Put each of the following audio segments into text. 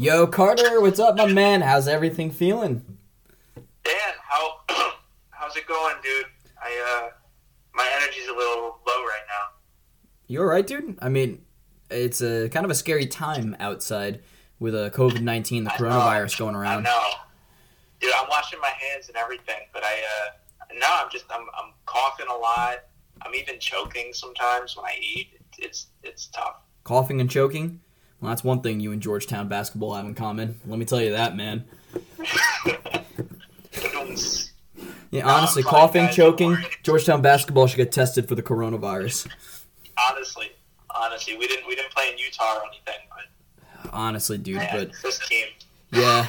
Yo, Carter, what's up, my man? How's everything feeling? Dan, how how's it going, dude? I uh, my energy's a little low right now. You alright, dude? I mean, it's a kind of a scary time outside with a COVID nineteen, the I know. coronavirus going around. I know, dude. I'm washing my hands and everything, but I uh, no, I'm just I'm I'm coughing a lot. I'm even choking sometimes when I eat. It's it's tough. Coughing and choking. Well, that's one thing you and Georgetown basketball have in common. Let me tell you that, man. Yeah, honestly, fine, coughing, choking. Georgetown basketball should get tested for the coronavirus. honestly, honestly, we didn't we didn't play in Utah or anything, but Honestly, dude. But this team. yeah.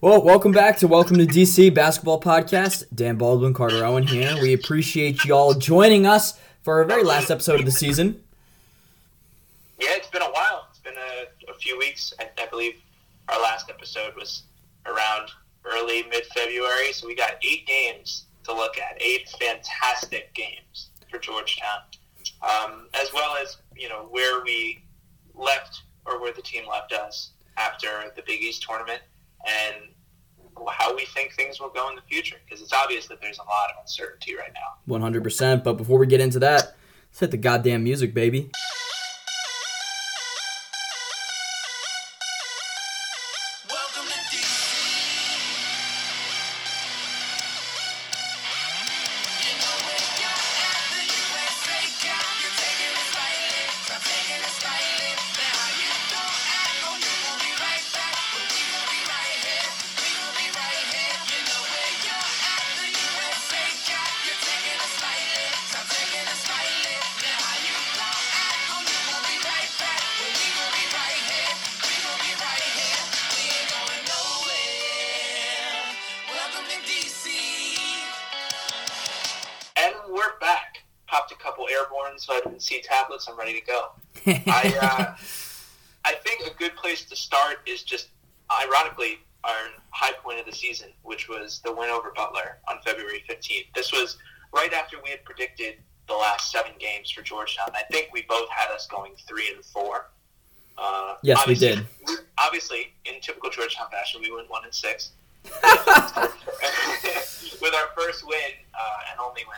Well, welcome back to Welcome to DC Basketball Podcast. Dan Baldwin, Carter Owen here. We appreciate y'all joining us for our very last episode of the season. Yeah, it's been a while. It's been a, a few weeks. I, I believe our last episode was around early mid February, so we got eight games to look at. Eight fantastic games for Georgetown, um, as well as you know where we left or where the team left us after the Big East tournament, and how we think things will go in the future. Because it's obvious that there's a lot of uncertainty right now. 100%. But before we get into that, let's hit the goddamn music, baby. I'm ready to go. I uh, I think a good place to start is just ironically our high point of the season, which was the win over Butler on February 15th. This was right after we had predicted the last seven games for Georgetown. I think we both had us going three and four. Uh, Yes, we did. Obviously, in typical Georgetown fashion, we went one and six. with our first win uh, and only win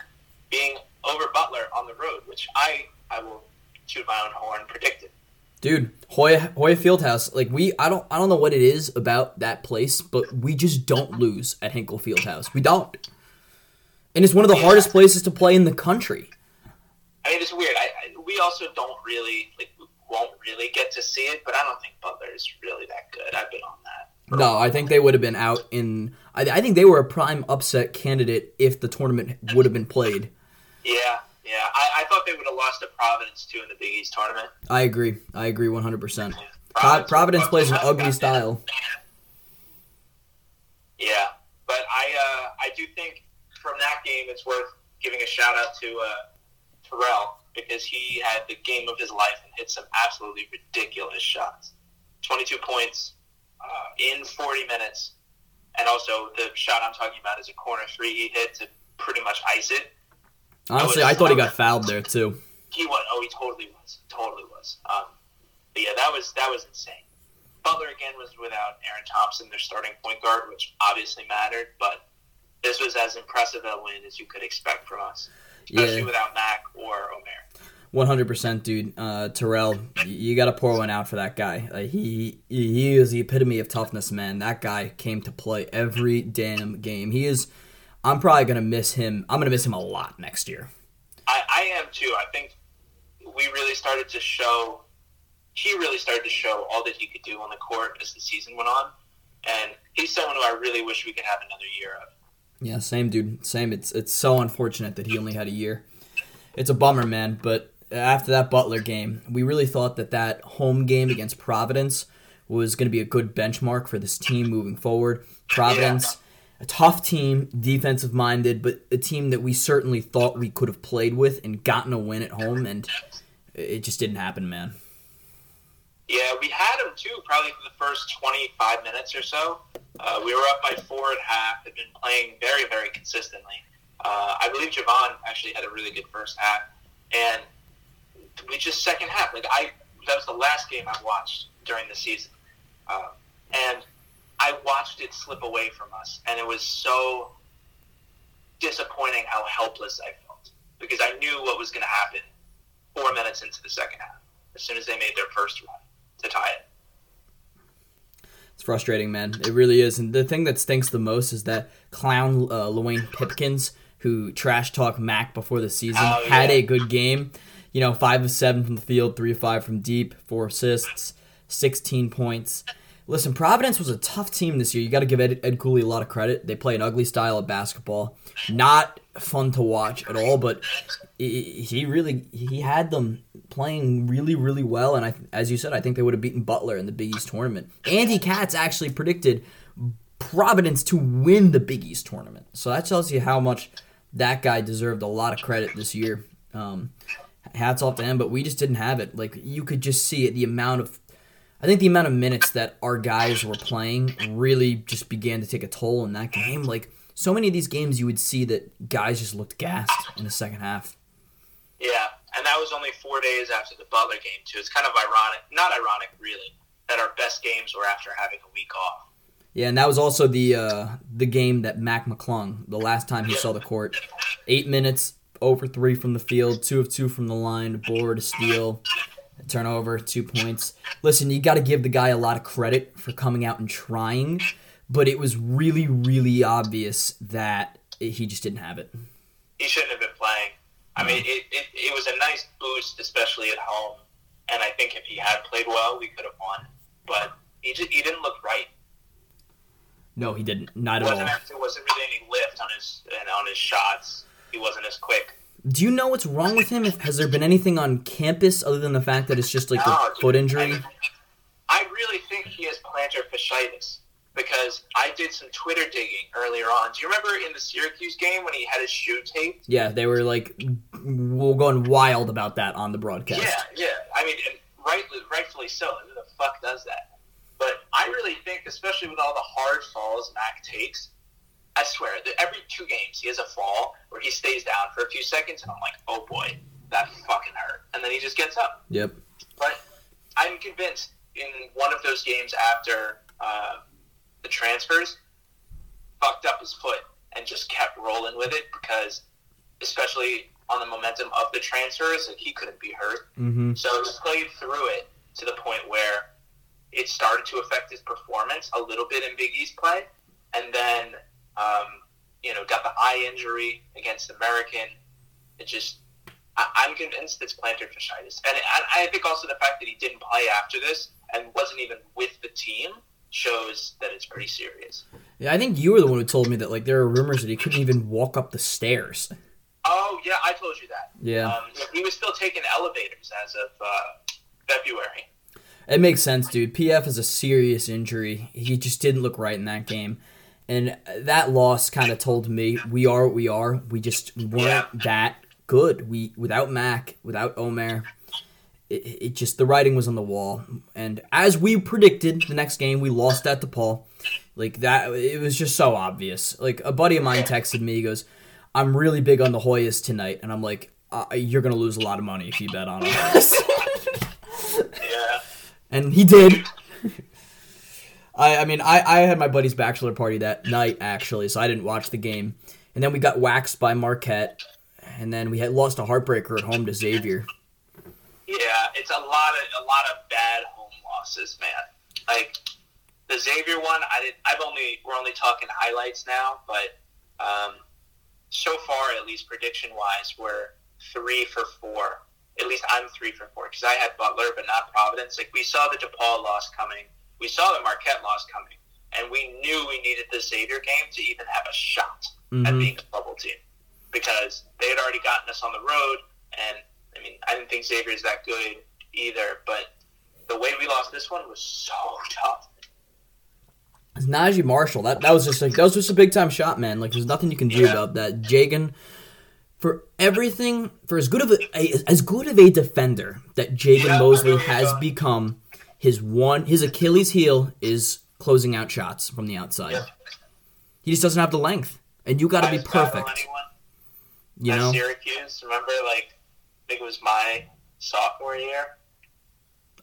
being over Butler on the road, which I I will shoot my own horn predicted. Dude, Hoya Hoya Fieldhouse, like we I don't I don't know what it is about that place, but we just don't lose at Hinkle Fieldhouse. We don't. And it's one of the Yeah. hardest places to play in the country. I mean, it's weird. I, I we also don't really like won't really get to see it, but I don't think Butler is really that good. I've been on that. No. I think they would have been out in I, I think they were a prime upset candidate if the tournament would have been played. Yeah, yeah. I, I thought they would have lost to Providence too in the Big East tournament. I agree. I agree 100%. Pro- Providence plays an ugly style. Yeah, but I uh, I do think from that game it's worth giving a shout out to uh, Terrell because he had the game of his life and hit some absolutely ridiculous shots. Twenty two points uh, in forty minutes, and also the shot I'm talking about is a corner three he hit to pretty much ice it. Honestly, I thought he got fouled there too. He was. Oh, he totally was. Totally was. Um, but yeah, that was that was insane. Butler again was without Aaron Thompson, their starting point guard, which obviously mattered. But this was as impressive a win as you could expect from us, especially Yeah. without Mac or Omer. One hundred percent, dude. Uh, Terrell, you got to pour one out for that guy. Like, he he is the epitome of toughness, man. That guy came to play every damn game. He is. I'm probably gonna miss him. I'm gonna miss him a lot next year. I, I am too. I think we really started to show. He really started to show all that he could do on the court as the season went on, and he's someone who I really wish we could have another year of. Yeah, same, dude. Same. It's it's so unfortunate that he only had a year. It's a bummer, man. But after that Butler game, we really thought that that home game against Providence was going to be a good benchmark for this team moving forward. Providence, a tough team, defensive minded, but a team that we certainly thought we could have played with and gotten a win at home, and it just didn't happen, man. Yeah, we had them too, probably for the first 25 minutes or so. Uh, we were up by four at half, had been playing very, very consistently. Uh, I believe Jahvon actually had a really good first half. And we just second half. Like, I, that was the last game I watched during the season. Uh, watched it slip away from us, and it was so disappointing how helpless I felt because I knew what was going to happen four minutes into the second half as soon as they made their first run to tie it. It's frustrating, man. It really is. And the thing that stinks the most is that clown uh, Luwane Pipkins, who trash talked Mac before the season, Oh, had yeah. a good game. You know, five of seven from the field, three of five from deep, four assists, sixteen points. Listen, Providence was a tough team this year. You got to give Ed, Ed Cooley a lot of credit. They play an ugly style of basketball, not fun to watch at all. But he really he had them playing really really well. And I, as you said, I think they would have beaten Butler in the Big East tournament. Andy Katz actually predicted Providence to win the Big East tournament. So that tells you how much that guy deserved a lot of credit this year. Um, hats off to him, but we just didn't have it. Like you could just see it, the amount of, I think the amount of minutes that our guys were playing really just began to take a toll in that game. Like so many of these games, you would see that guys just looked gassed in the second half. Yeah, and that was only four days after the Butler game too. It's kind of ironic, not ironic really, that our best games were after having a week off. Yeah, and that was also the uh, the game that Mac McClung, the last time he saw the court, eight minutes, over three from the field, two of two from the line, board, steal, turnover, two points. Listen, you got to give the guy a lot of credit for coming out and trying, but it was really, really obvious that he just didn't have it. He shouldn't have been playing. I mean, it, it, it was a nice boost, especially at home. And I think if he had played well, we could have won. But he just, he didn't look right. No, he didn't. Not at all. it wasn't really any lift on his on his shots. He wasn't as quick. Do you know what's wrong with him? Has there been anything on campus other than the fact that it's just like No, a foot injury? I, really think he has plantar fasciitis because I did some Twitter digging earlier on. Do you remember in the Syracuse game when he had his shoe taped? Yeah, they were like, we're going wild about that on the broadcast. Yeah, yeah. I mean, and rightly, rightfully so. Who the fuck does that? But I really think, especially with all the hard falls Mac takes, I swear, that every two games he has a fall where he stays down for a few seconds, and I'm like, oh boy, that fucking hurt. And then he just gets up. Yep. But I'm convinced in one of those games after uh, the transfers, fucked up his foot and just kept rolling with it because, especially on the momentum of the transfers, like he couldn't be hurt. Mm-hmm. So he played through it to the point where it started to affect his performance a little bit in Big East play, and then um, you know got the eye injury against American. It just I, I'm convinced it's plantar fasciitis, and I, I think also the fact that he didn't play after this and wasn't even with the team shows that it's pretty serious. Yeah, I think you were the one who told me that like there are rumors that he couldn't even walk up the stairs. Oh yeah, I told you that. Yeah, Um, he was still taking elevators as of uh, February. it makes sense, dude. PF is a serious injury. He just didn't look right in that game, and that loss kind of told me we are what we are. We just weren't that good. We without Mac, without Omer. It, it just the writing was on the wall, and as we predicted, the next game we lost at DePaul. Like that, it was just so obvious. Like a buddy of mine texted me, he goes, "I'm really big on the Hoyas tonight," and I'm like, uh, "You're gonna lose a lot of money if you bet on us." Yeah. and he did. I, I mean, I, I had my buddy's bachelor party that night actually, so I didn't watch the game. And then we got waxed by Marquette, and then we had lost a heartbreaker at home to Xavier. Yeah, it's a lot of a lot of bad home losses, man. Like the Xavier one, I did. I've only we're only talking highlights now, but um, so far, at least prediction wise, we're three for four. At least I'm three for four because I had Butler, but not Providence. Like we saw the DePaul loss coming, we saw the Marquette loss coming, and we knew we needed the Xavier game to even have a shot at Mhm. being a bubble team because they had already gotten us on the road, and I mean, I didn't think Xavier is that good either, but the way we lost this one was so tough. It's Naji Marshall. That that was just like that was just a big time shot, man. Like there's nothing you can do Yeah. about that. Jagan, for everything, for as good of a, a as good of a defender that Jagan Yeah, Mosely has become, his one his Achilles heel is closing out shots from the outside. Yeah. He just doesn't have the length, and you got to be perfect. You at know, Syracuse, remember, like I think it was my sophomore year.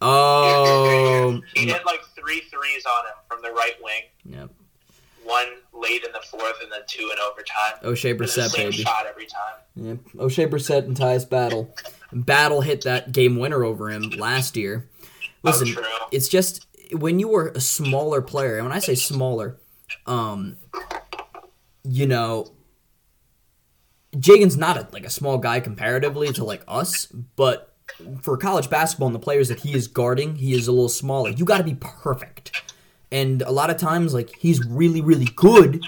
oh, he had like three threes on him from the right wing, Yep. one late in the fourth and then two in overtime. Oshae It was the Brissett, same baby. shot every time. Yeah. Oshae Brissett and Tyus Battle. Battle hit that game winner over him last year. Listen, oh, true. it's just when you were a smaller player, and when I say smaller, um, you know, Jagan's not a, like a small guy comparatively to like us, but for college basketball and the players that he is guarding, he is a little smaller. You got to be perfect, and a lot of times, like he's really, really good,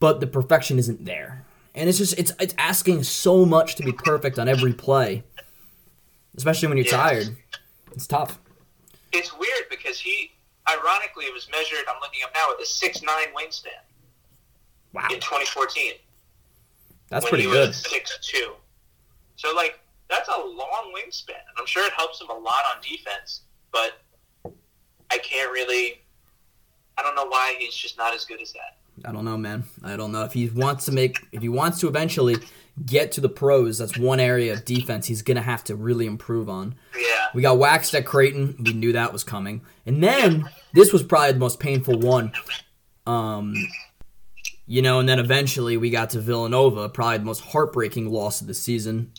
but the perfection isn't there, and it's just it's it's asking so much to be perfect on every play, especially when you're Yeah. tired. It's tough. It's weird because he, ironically, was measured. I'm looking up now with a six nine wingspan Wow, in 2014. that's pretty good. Six two. So like that's a long wingspan. I'm sure it helps him a lot on defense, but I can't really. I don't know why he's just not as good as that. I don't know, man. I don't know if he wants to make if he wants to eventually get to the pros. That's one area of defense he's gonna have to really improve on. Yeah. We got waxed at Creighton. We knew that was coming, and then this was probably the most painful one. Um, you know, and then eventually we got to Villanova, probably the most heartbreaking loss of the season.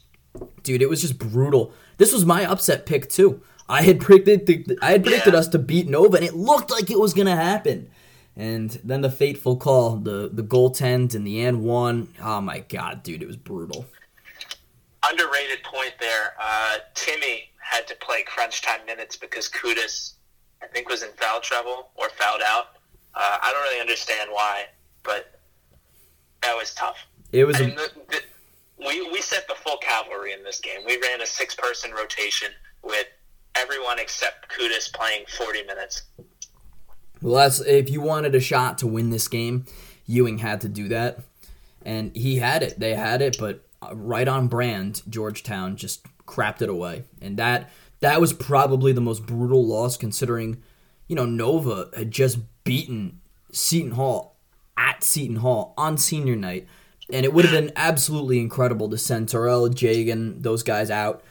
Dude, it was just brutal. This was my upset pick too. I had predicted I had predicted Yeah. us to beat Nova, and it looked like it was gonna happen. And then the fateful call, the the goaltend and the end one. Oh my god, dude, it was brutal. Underrated point there. Uh, Timmy had to play crunch time minutes because Qudus, I think, was in foul trouble or fouled out. Uh, I don't really understand why, but that was tough. It was a, the, the, we we set the full cavalry in this game. We ran a six person rotation with everyone except Qudus playing forty minutes. Well, that's if you wanted a shot to win this game, Ewing had to do that, and he had it. They had it, but uh, right on brand, Georgetown just crapped it away, and that that was probably the most brutal loss considering, you know, Nova had just beaten Seton Hall at Seton Hall on senior night, and it would have been absolutely incredible to send Terrell, Jagan, those guys out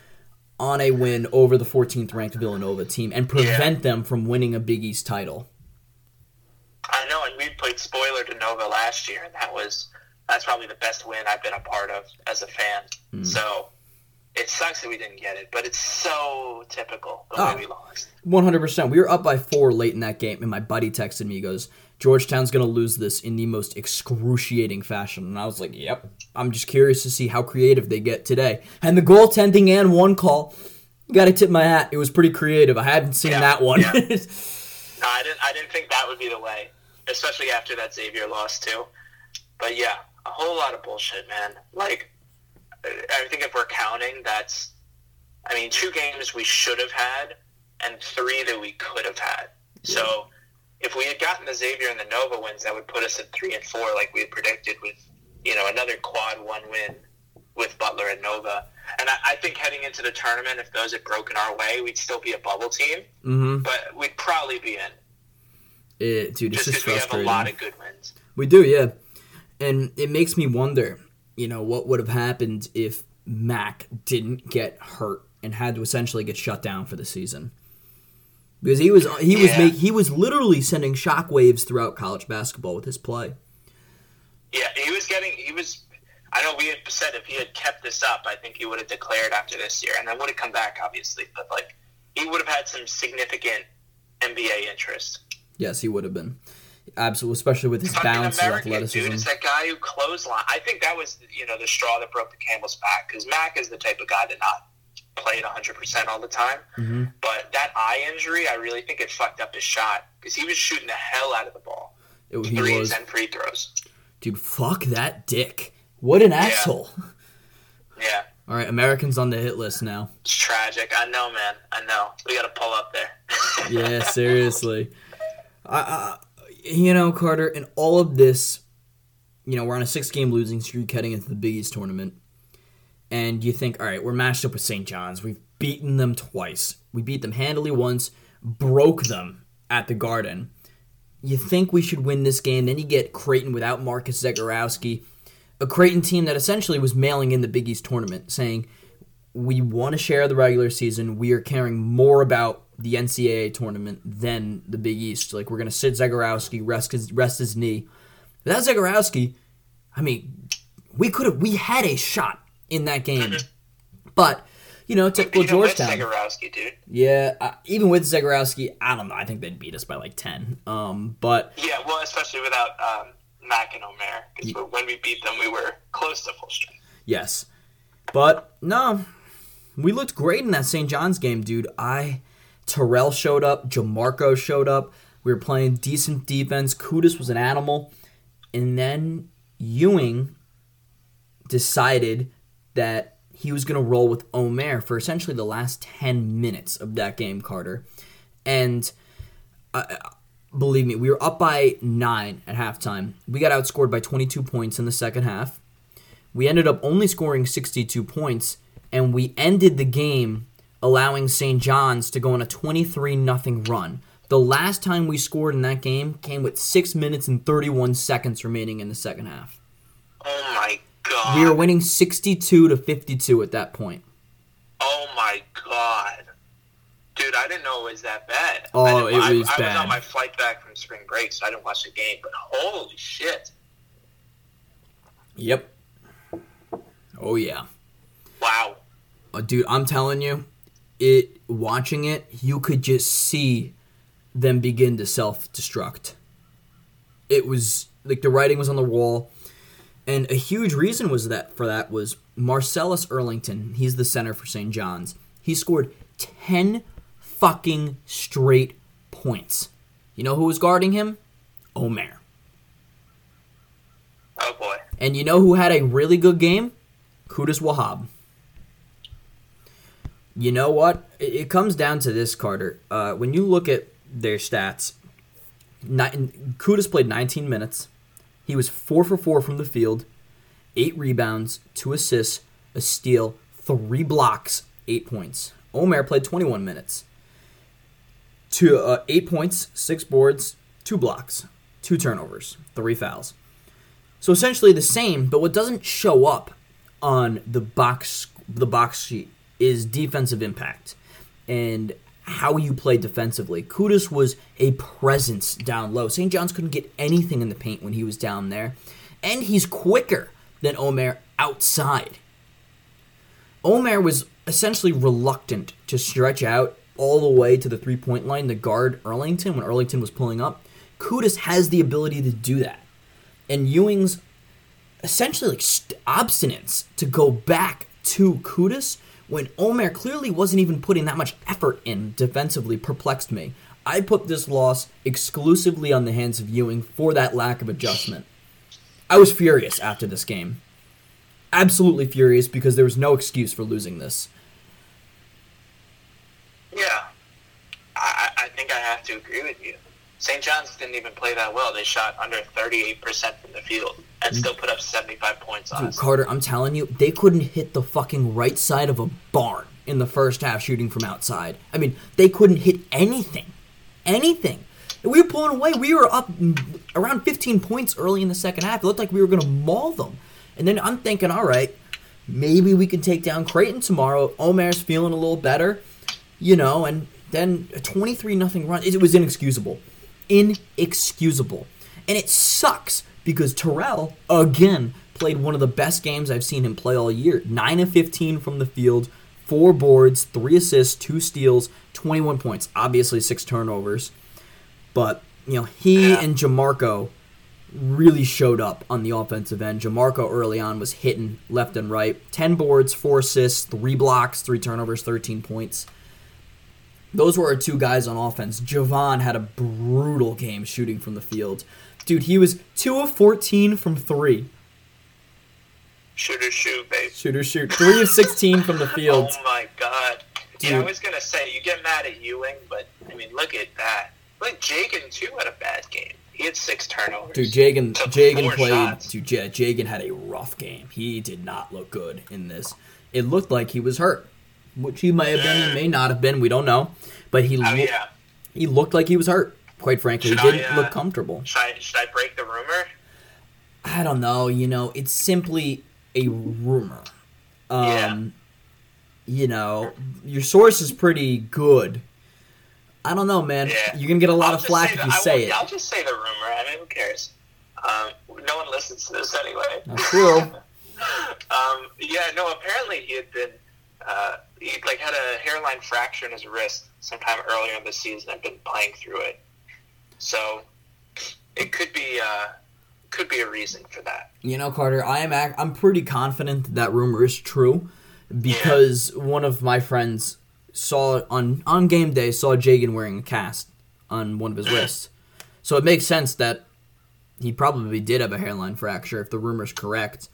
on a win over the 14th ranked Villanova team and prevent them from winning a Big East title. I know, and we played spoiler to Nova last year, and that was that's probably the best win I've been a part of as a fan. Hmm. So it sucks that we didn't get it, but it's so typical the Oh. way we lost. One hundred percent. We were up by four late in that game, and my buddy texted me. He goes, "Georgetown's gonna lose this in the most excruciating fashion." And I was like, "Yep." I'm just curious to see how creative they get today. And the goaltending and one call, got to tip my hat. It was pretty creative. I hadn't seen Yeah, that one. yeah. No, I didn't. I didn't think that would be the way, especially after that Xavier loss too. But yeah, a whole lot of bullshit, man. Like, I think if we're counting, that's, I mean, two games we should have had, and three that we could have had. So, if we had gotten the Xavier and the Nova wins, that would put us at three and four, like we had predicted, with you know another quad one win with Butler and Nova. And I, I think heading into the tournament, if those had broken our way, we'd still be a bubble team hmm but we'd probably be in It, dude, it's just just because we have a frustrating. lot of good wins. We do, yeah. And it makes me wonder, you know, what would have happened if Mac didn't get hurt and had to essentially get shut down for the season. Because he was he was Yeah. make, he was literally sending shockwaves throughout college basketball with his play. Yeah, he was getting. He was. I know we had said if he had kept this up, I think he would have declared after this year, and then would have come back, obviously. But like, he would have had some significant NBA interest. Yes, he would have been. Absolutely, especially with his Fucking bounce and American dude, it's that guy who clothesline. I think that was you know the straw that broke the camel's back because Mac is the type of guy to not play it 100 percent all the time. hmm But that eye injury, I really think it fucked up his shot because he was shooting the hell out of the ball, It, he threes was, and free throws. dude. Fuck that dick. What an asshole. Yeah. All right, Americans on the hit list now. It's tragic. I know, man. I know. We got to pull up there. yeah, seriously. I, I, you know, Carter, in all of this, you know, we're on a six-game losing streak heading into the Big East tournament, and you think, all right, we're matched up with St. John's. We've beaten them twice. We beat them handily once, broke them at the Garden. You think we should win this game? Then you get Creighton without Marcus Zegarowski, a Creighton team that essentially was mailing in the Big East tournament, saying we want to share the regular season. We are caring more about the NCAA tournament than the Big East. Like we're gonna sit Zegarowski, rest his rest his knee. Without Zegarowski, I mean, we could have we had a shot in that game, but you know, typical Beat him with Georgetown. Zegarowski, dude. Yeah, uh, even with Zegarowski, I don't know. I think they'd beat us by like ten. Um, but Yeah, well, especially without um, Mac and Omer, because when we beat them, we were close to full strength. yes, but no, we looked great in that St. John's game, dude. I Terrell showed up, Jamorko showed up. We were playing decent defense. Qudus was an animal, and then Ewing decided that he was going to roll with Omer for essentially the last 10 minutes of that game, Carter. And uh, believe me, we were up by nine at halftime. We got outscored by 22 points in the second half. We ended up only scoring 62 points, and we ended the game allowing St. John's to go on a 23 0 run. The last time we scored in that game came with 6 minutes and 31 seconds remaining in the second half. Oh my god. We were winning 62 to 52 at that point. Oh my god. Dude, I didn't know it was that bad. Oh, I it I, was I bad. was on my flight back from spring break, so I didn't watch the game. But holy shit! Yep. Oh yeah. Wow. Uh, dude, I'm telling you, it watching it, you could just see them begin to self-destruct. It was like the writing was on the wall, and a huge reason was that for that was Marcellus Earlington. He's the center for St. John's. He scored ten fucking straight points. You know who was guarding him? Omer. Oh boy. And you know who had a really good game? Qudus Wahab. You know what? It, comes down to this, Carter. Uh, when you look at their stats, ni- Qudus played 19 minutes. He was 4 for 4 from the field, 8 rebounds, 2 assists, a steal, 3 blocks, 8 points. Omer played 21 minutes. Two, uh, 8 points, 6 boards, 2 blocks, 2 turnovers, 3 fouls. So essentially the same, but what doesn't show up on the box the box sheet is defensive impact and how you play defensively. Qudus was a presence down low. St. John's couldn't get anything in the paint when he was down there. And he's quicker than Omer outside. Omer was essentially reluctant to stretch out all the way to the three point line to guard Earlington when Earlington was pulling up. Qudus has the ability to do that and Ewing's essentially like st- obstinance to go back to Qudus when Omer clearly wasn't even putting that much effort in defensively perplexed me. I put this loss exclusively on the hands of Ewing for that lack of adjustment. I was furious after this game. Absolutely furious because there was no excuse for losing this. Yeah. I, I think I have to agree with you. St. John's didn't even play that well. They shot under 38% from the field and still put up 75 points on Dude, us. Carter, I'm telling you, they couldn't hit the fucking right side of a barn in the first half shooting from outside. I mean, they couldn't hit anything. Anything. We were pulling away. We were up around 15 points early in the second half. It looked like we were going to maul them. And then I'm thinking, all right, maybe we can take down Creighton tomorrow. Omer's feeling a little better, you know, and then a 23 nothing run. It was inexcusable. Inexcusable. And it sucks because Terrell, again, played one of the best games I've seen him play all year. 9 of 15 from the field, 4 boards, 3 assists, 2 steals, 21 points. Obviously, 6 turnovers. But, you know, he Yeah. and Jamorko really showed up on the offensive end. Jamorko early on was hitting left and right. 10 boards, 4 assists, 3 blocks, 3 turnovers, 13 points. Those were our two guys on offense. Jahvon had a brutal game shooting from the field. Dude, he was 2 of 14 from 3. Shooter shoot, babe. Shooter shoot. 3 of 16 from the field. Oh my god. Yeah, I was gonna say you get mad at Ewing, but I mean, look at that. Look, Jagan too had a bad game. He had six turnovers. Dude, Jagan, Jagan played. shots. Dude, Ja- Jagan had a rough game. He did not look good in this. It looked like he was hurt, which he may have been, he may not have been. We don't know, but he Oh yeah. he looked like he was hurt. Quite frankly, he Should I, didn't uh, look comfortable. Should I, should I break the rumor? I don't know. You know, it's simply a rumor. Um, Yeah. You know, your source is pretty good. I don't know, man. Yeah. You're gonna get a lot I'll of flack if the- you I say won't- it. I'll just say the rumor. I mean, who cares? Um, no one listens to this anyway. That's true. Um, yeah, no. Apparently, he had been uh, he like had a hairline fracture in his wrist sometime earlier in the season and been playing through it. So it could be uh, could be a reason for that. You know, Carter, I am ac- I'm pretty confident that, that rumor is true because one of my friends saw on on game day saw Jagan wearing a cast on one of his wrists. So it makes sense that he probably did have a hairline fracture if the rumor's correct.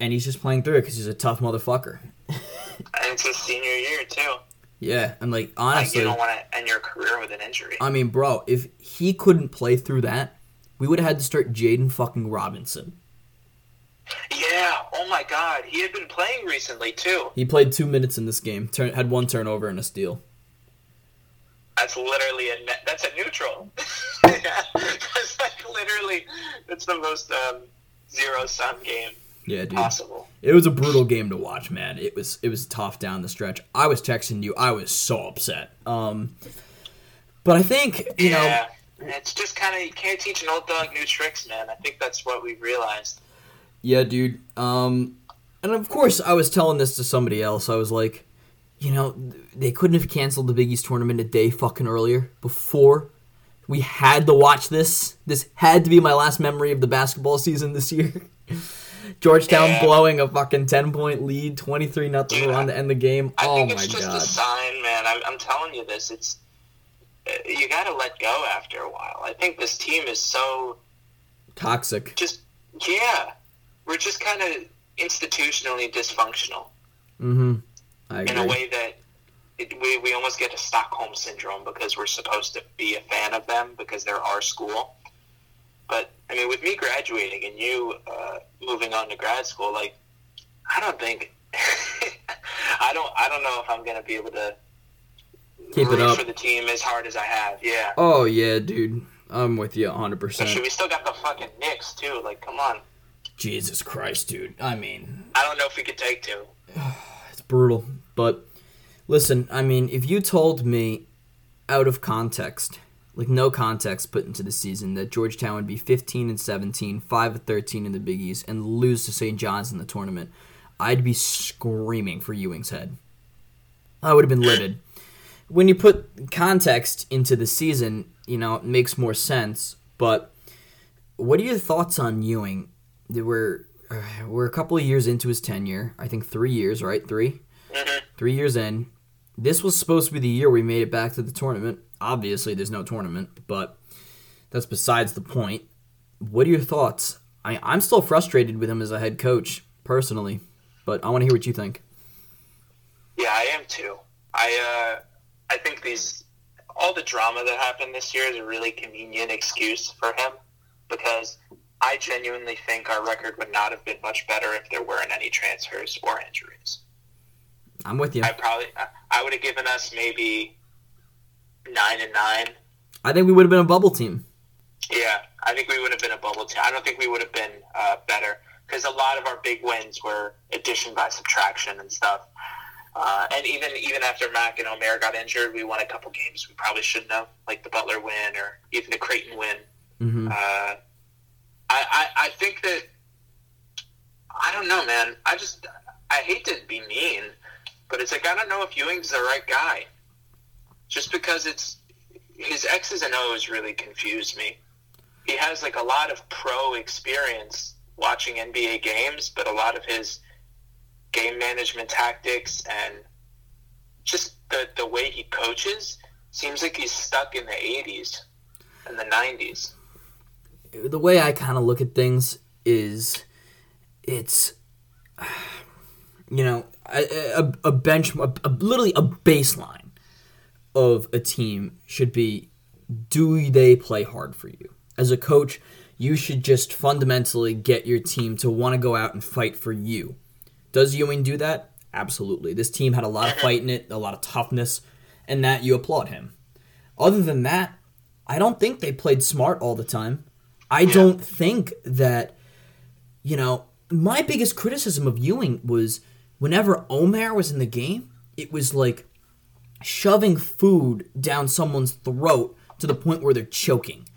And he's just playing through it because he's a tough motherfucker. And it's his senior year too. Yeah, and like Like honestly, you don't want to end your career with an injury. I mean, bro, if he couldn't play through that, we would have had to start Jaden fucking Robinson. Yeah. Oh my God, he had been playing recently too. He played two minutes in this game, turn, had one turnover and a steal. That's literally a net, that's a neutral. yeah, that's like literally that's the most um, zero sum game Yeah, dude. possible. It was a brutal game to watch, man. It was it was tough down the stretch. I was texting you. I was so upset. Um, but I think you know, it's just kind of you can't teach an old dog new tricks, man. I think that's what we've realized. yeah, dude. Um, and of course, I was telling this to somebody else. I was like, you know, they couldn't have canceled the Big East tournament a day fucking earlier before. We had to watch this. This had to be my last memory of the basketball season this year. Georgetown blowing a fucking ten point lead, twenty three nothing around to end the game. I oh think my it's just god. a sign, man. I'm, I'm telling you this. It's uh, you got to let go after a while. I think this team is so Toxic. just yeah. We're just kind of institutionally dysfunctional Mm-hmm. I in a way that it, we we almost get a Stockholm syndrome because we're supposed to be a fan of them because they're our school. But I mean, with me graduating and you uh, moving on to grad school, like I don't think I don't I don't know if I'm gonna be able to Keep it up. for the team as hard as I have. Yeah. Oh yeah, dude. I'm with you 100. Especially percent we still got the fucking Knicks too. Like, come on. Jesus Christ, dude. I mean, I don't know if we could take two. it's brutal. But listen, I mean, if you told me out of context, like no context put into the season, that Georgetown would be 15 and 17, 5 and 13 in the Big East, and lose to St. John's in the tournament, I'd be screaming for Ewing's head. I would have been livid. When you put context into the season, you know, it makes more sense. But what are your thoughts on Ewing? Were uh, we're a couple of years into his tenure. I think three years, right? 3 Mhm. Three years in. This was supposed to be the year we made it back to the tournament. Obviously, there's no tournament, but that's besides the point. What are your thoughts? I, I'm still frustrated with him as a head coach, personally, but I want to hear what you think. Yeah, I am too. I uh, I think these all the drama that happened this year is a really convenient excuse for him because I genuinely think our record would not have been much better if there weren't any transfers or injuries. I'm with you. I probably I- I would have given us maybe nine and nine. I think we would have been a bubble team. Yeah, I think we would have been a bubble team. I don't think we would have been uh, better because a lot of our big wins were addition by subtraction and stuff. Uh, and even even after Mac and Omer got injured, we won a couple games we probably shouldn't have, like the Butler win or even the Creighton win. hmm Uh, I, I I think that I don't know, man. I just I hate to be mean, but it's like I don't know if Ewing's the right guy. Just because it's his X's and O's really confuse me. He has like a lot of pro experience watching NBA games, but a lot of his game management tactics and just the the way he coaches seems like he's stuck in the 80s and the 90s. the way I kind of look at things is it's you know a, a, a bench a, a- literally a baseline of a team should be do they play hard for you? As a coach you should just fundamentally get your team to want to go out and fight for you. Does Ewing do that? Absolutely. This team had a lot of fight in it a lot of toughness and that you applaud him. Other than that I don't think they played smart all the time. I don't think that, you know, my biggest criticism of Ewing was whenever Omer was in the game, it was like shoving food down someone's throat to the point where they're choking.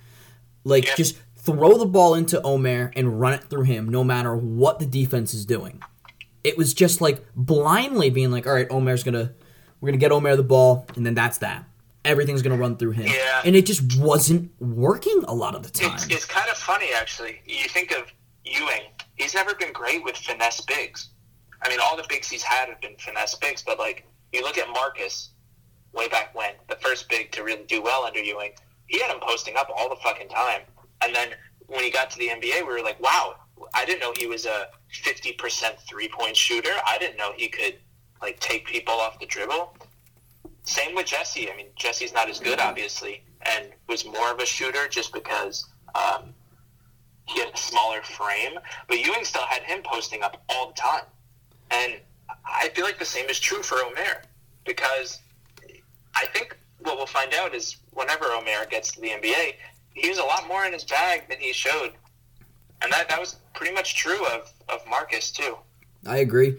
Like Yeah. just throw the ball into Omer and run it through him no matter what the defense is doing. It was just like blindly being like, all right, Omer's gonna we're gonna get Omer the ball, and then that's that. Everything's gonna run through him. Yeah. And it just wasn't working a lot of the time. It's, it's kind of funny, actually. You think of Ewing, he's never been great with finesse bigs. I mean, all the bigs he's had have been finesse bigs, but like, you look at Marcus way back when, the first big to really do well under Ewing, he had him posting up all the fucking time. And then when he got to the NBA, we were like, wow, I didn't know he was a 50% three point shooter. I didn't know he could, like, take people off the dribble. Same with Jesse. I mean, Jesse's not as good, obviously, and was more of a shooter just because um, he had a smaller frame. But Ewing still had him posting up all the time. And I feel like the same is true for Omer because I think what we'll find out is whenever Omer gets to the NBA, he was a lot more in his bag than he showed. And that, that was pretty much true of, of Marcus, too. I agree.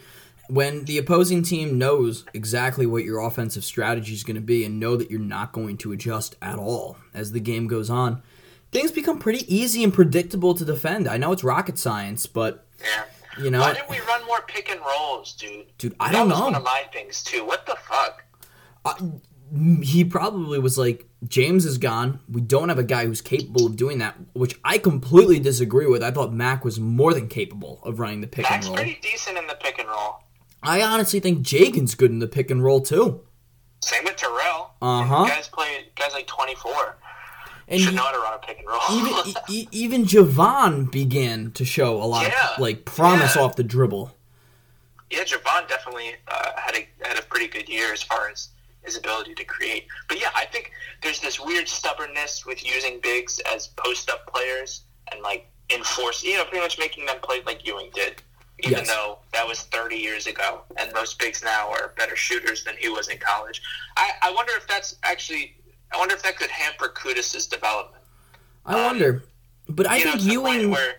When the opposing team knows exactly what your offensive strategy is going to be and know that you're not going to adjust at all as the game goes on, things become pretty easy and predictable to defend. I know it's rocket science, but Yeah. you know, Why didn't we run more pick and rolls, dude? dude, I that don't know. one of my things, too. What the fuck? Uh, he probably was like, James is gone. We don't have a guy who's capable of doing that, which I completely disagree with. I thought Mac was more than capable of running the pick Mac's and roll. pretty decent in the pick and roll. I honestly think Jagan's good in the pick and roll too. Same with Terrell. Uh-huh. Guys play guys like twenty four. And Should he- know how to run a pick and roll. even e- even Jahvon began to show a lot Yeah. of like promise Yeah. off the dribble. yeah, Jahvon definitely uh, had a had a pretty good year as far as his ability to create. But yeah, I think there's this weird stubbornness with using bigs as post up players and like enforce, you know, pretty much making them play like Ewing did. Even Yes. though that was 30 years ago, and most bigs now are better shooters than he was in college. I, I wonder if that's actually, I wonder if that could hamper Qudus's development. I wonder, um, but I know, think point Ewing. where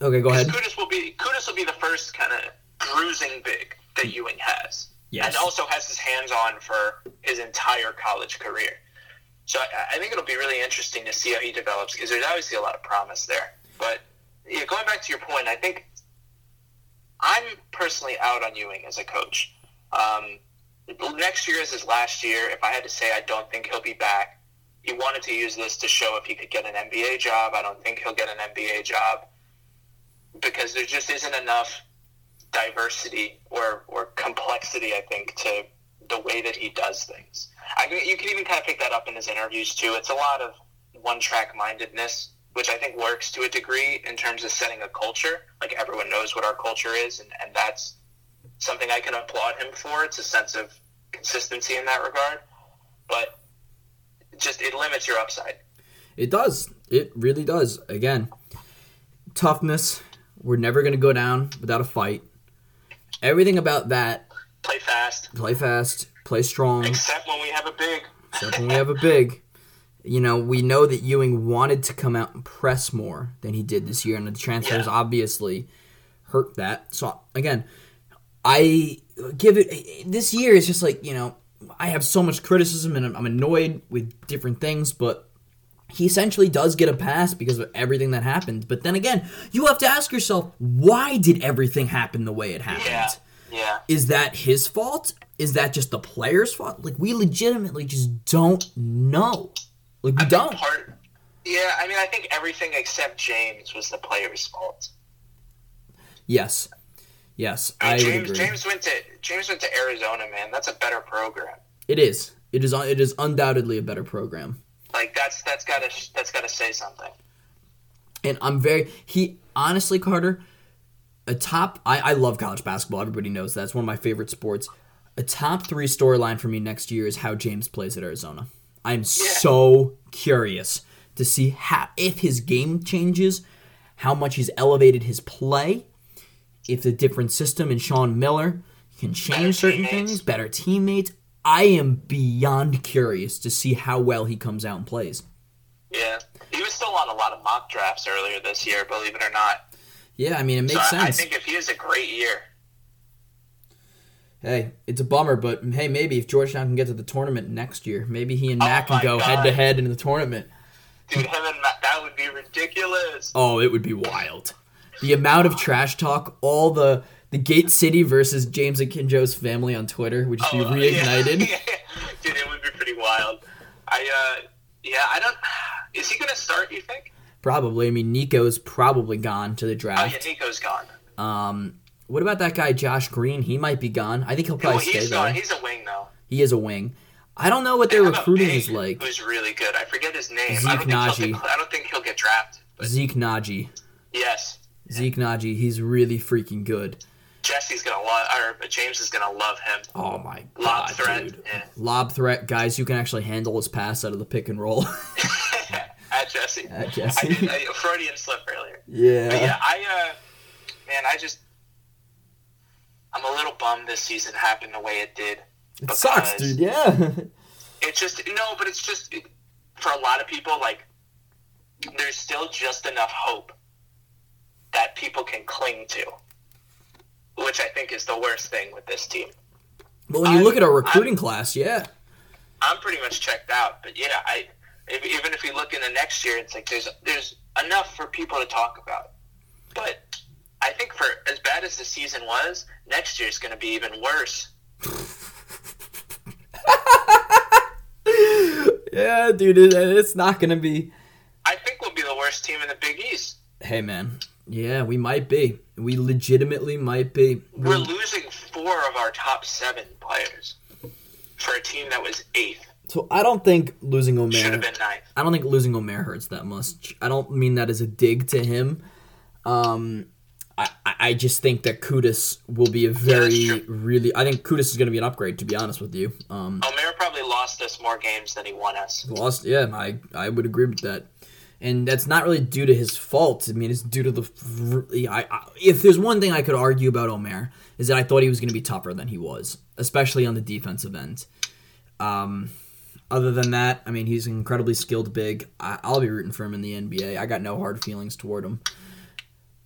Okay, go ahead. Qudus will be Qudus will be the first kind of bruising big that Ewing has, Yes. and also has his hands on for his entire college career. So I, I think it'll be really interesting to see how he develops because there's obviously a lot of promise there. But yeah, going back to your point, I think I'm personally out on Ewing as a coach. Um, next year is his last year. If I had to say, I don't think he'll be back. He wanted to use this to show if he could get an NBA job. I don't think he'll get an NBA job because there just isn't enough diversity or, or complexity, I think, to the way that he does things. I you can even kind of pick that up in his interviews, too. It's a lot of one track mindedness, which I think works to a degree in terms of setting a culture. Like everyone knows what our culture is, and, and that's something I can applaud him for. It's a sense of consistency in that regard. But just it limits your upside. It does. It really does. Again, toughness. We're never going to go down without a fight. Everything about that. Play fast, Play fast. Play strong. except when we have a big. Except when we have a big. You know, we know that Ewing wanted to come out and press more than he did this year, and the transfers Yeah. obviously hurt that. So again, I give it this year is just like you know I have so much criticism and I'm- I'm annoyed with different things, but he essentially does get a pass because of everything that happened. But then again, you have to ask yourself, why did everything happen the way it happened? Yeah, yeah. Is that his fault? Is that just the player's fault? Like we legitimately just don't know. Like we I don't. Part, yeah, I mean, I think everything except James was the player's fault. Yes. Yes, I I mean, would James agree. James went to James went to Arizona, man. That's a better program. It is. It is. It is undoubtedly a better program. Like that's that's gotta that's gotta say something. and I'm very he honestly Carter a top I, I love college basketball. Everybody knows that's one of my favorite sports. A top three storyline for me next year is how James plays at Arizona. I'm so curious to see how if his game changes how much he's elevated his play if the different system and Sean Miller can change certain teammates. things better teammates I am beyond curious to see how well he comes out and plays Yeah, he was still on a lot of mock drafts earlier this year, believe it or not. yeah I mean it makes so I, I think if he has a great year, Hey, it's a bummer, but hey, maybe if Georgetown can get to the tournament next year, maybe he and Oh Matt can go head to head in the tournament. dude, him and that That would be ridiculous. Oh, it would be wild. The amount of trash talk, all the the Gate City versus James Akinjo's family on Twitter would just be Oh, reignited. Yeah. Dude, it would be pretty wild. I uh yeah, I don't is he gonna start, you think? Probably. I mean, Nico's probably gone to the Oh yeah, draft. Nico's gone. Um, what about that guy Josh Green? He might be gone. I think he'll probably well, stay he's there. He's a wing though. He is a wing. I don't know what their recruiting is like. Who's really good. I forget his name. Zeke I get, I don't think he'll get drafted. But Zeke Nnaji. yes. Zeke Nnaji. He's really freaking good. Jesse's gonna love or James is gonna love him. Oh my Lob god, threat. dude. Yeah. Lob threat, guys who can actually handle his pass out of the pick and roll. At Jesse. At Jesse. I did, I, Freudian slip earlier. yeah. But yeah, I uh man, I just I'm a little bummed this season happened the way it did. It sucks, dude. Yeah. It's just no, but it's just it, for a lot of people like there's still just enough hope that people can cling to, which I think is the worst thing with this team. but when you I'm- look at our recruiting class, yeah. I'm pretty much checked out, but yeah, I if, even if you look into next year, it's like there's there's enough for people to talk about. But I think for as bad as the season was, next year's going to be even worse. Yeah, dude, it, it's not gonna be. I think we'll be the worst team in the Big East. Hey, man. Yeah, we might be. We legitimately might be. We're losing four of our top seven players for a team that was eighth. So I don't think losing Omer Should have been ninth. I don't think losing Omer hurts that much. I don't mean that as a dig to him. Um, I, I just think that Qudus will be a very true. really. I think Qudus is going to be an upgrade. To be honest with you, um, Omer probably lost us more games than he won us. lost. Yeah, I I would agree with that. And that's not really due to his fault. I mean, it's due to the. I, I if there's one thing I could argue about Omer is that I thought he was going to be tougher than he was, especially on the defensive end. Um, other than that, I mean, he's an incredibly skilled big. I, I'll be rooting for him in the NBA. I got no hard feelings toward him.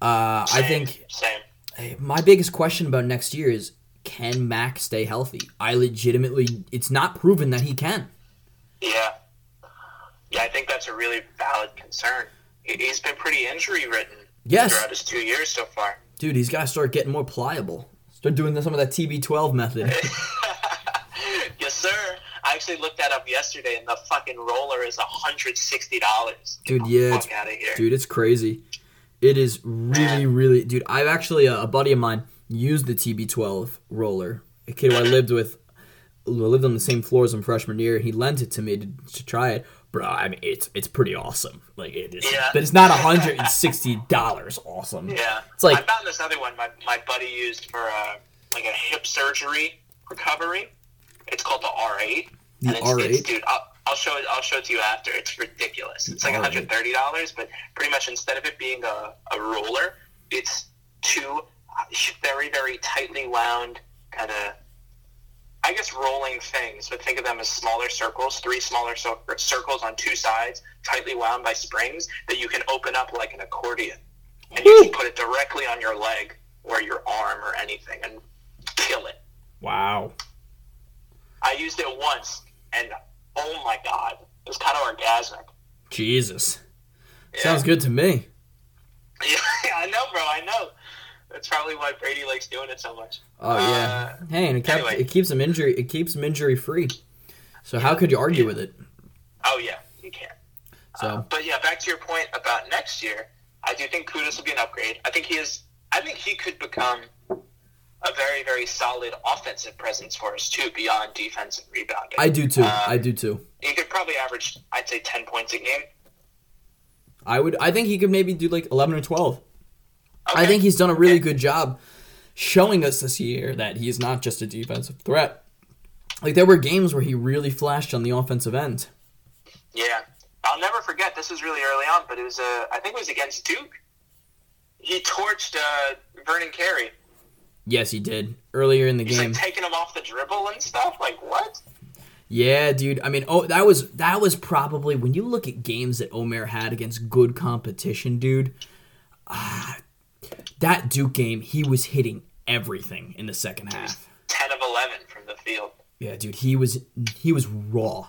Uh, I think same. My biggest question about next year is can Mac stay healthy? I legitimately, it's not proven that he can. Yeah. Yeah, I think that's a really valid concern. He- He's been pretty injury ridden Yes. throughout his two years so far. Dude, he's got to start getting more pliable. Start doing some of that TB12 method. yes, sir. I actually looked that up yesterday, and the fucking roller is hundred sixty dollars. Dude, yeah, it's, out of here. dude, it's crazy. It is really, really, dude. I've actually uh, a buddy of mine used the TB12 roller. A kid who I lived with, who lived on the same floor as him freshman year. He lent it to me to, to try it, bro. I mean, it's it's pretty awesome. Like it is, Yeah. but it's not hundred and sixty dollars awesome. Yeah, It's like- I found this other one. My my buddy used for uh, like a hip surgery recovery. It's called the R8. The and it's, It's, R8? dude, I'll, I'll show it. I'll show it to you after. It's ridiculous. It's like R8. one hundred thirty dollars, but pretty much instead of it being a, a roller, it's two very very tightly wound kind of. I guess rolling things, but think of them as smaller circles, three smaller cir- circles on two sides, tightly wound by springs that you can open up like an accordion. And you can put it directly on your leg or your arm or anything and kill it. Wow. I used it once, and oh my god, it was kind of orgasmic. Jesus. Yeah. Sounds good to me. Yeah, I know, bro. I know. That's probably why Brady likes doing it so much. Oh yeah. Uh, hey, and it, kept, anyway. it keeps him injury. It keeps him injury free. So how could you argue with it? Oh yeah, you can't. So Uh, but yeah, back to your point about next year. I do think Qudus will be an upgrade. I think he is. I think he could become a very, very solid offensive presence for us too, beyond defense and rebounding. I do too. Uh, I do too. he could probably average, I'd say, ten points a game. I would. I think he could maybe do like eleven or twelve. I think he's done a really Okay. good job showing us this year that he's not just a defensive threat. Like there were games where he really flashed on the offensive end. Yeah, I'll never forget. This was really early on, but it was. Uh, I think it was against Duke. He torched uh, Vernon Carey. Yes, he did earlier in the He's game. like taking him off the dribble and stuff. Like what? Yeah, dude. I mean, oh, that was that was probably when you look at games that Omer had against good competition, dude. Ah, that Duke game, he was hitting everything in the second half. Ten of eleven from the field. Yeah, dude, he was he was raw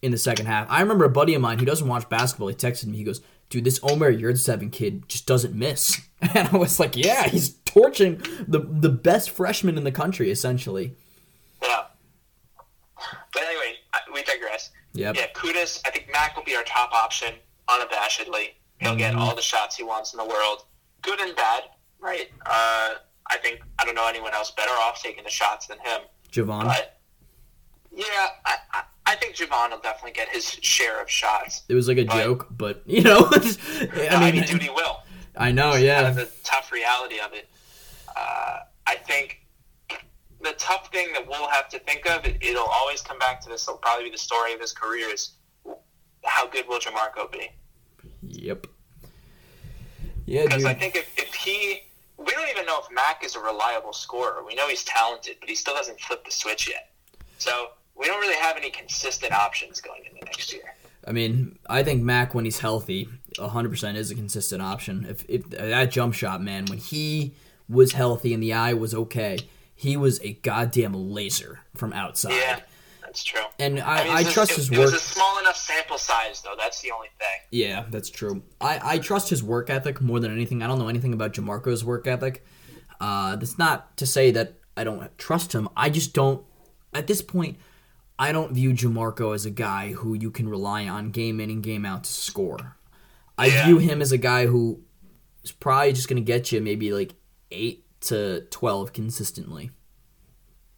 in the second half. I remember a buddy of mine who doesn't watch basketball. He texted me. He goes, dude, this Omer Yurtseven kid just doesn't miss. And I was like, yeah, he's torching the the best freshman in the country, essentially. Yeah. But anyway, we digress. Yep. Yeah, Qudus. I think Mac will be our top option unabashedly. He'll get Mm-hmm. all the shots he wants in the world, good and bad. Right. Uh, I think I don't know anyone else better off taking the shots than him. Jahvon. But yeah, I, I, I think Jahvon will definitely get his share of shots. It was like a But- joke, but you know, I I mean, mean, dude, he will. I know, kind of yeah. the tough reality of it. Uh, I think the tough thing that we'll have to think of, it, it'll always come back to this. It'll probably be the story of his career is how good will Jamorko be? Yep. Yeah, Because I think if, if he, we don't even know if Mac is a reliable scorer. We know he's talented, but he still hasn't flipped the switch yet. So we don't really have any consistent options going into next year. I mean, I think Mac when he's healthy, 100% is a consistent option. If if that jump shot, man, when he was healthy and the eye was okay, he was a goddamn laser from outside. Yeah, that's true. And I, mean, I, trust it, his it work. was a small enough sample size, though. That's the only thing. Yeah, that's true. I, I trust his work ethic more than anything. I don't know anything about Jamorko's work ethic. Uh, that's not to say that I don't trust him. I just don't. At this point, I don't view Jamorko as a guy who you can rely on game in and game out to score. I Yeah. view him as a guy who is probably just going to get you maybe like eight to twelve consistently,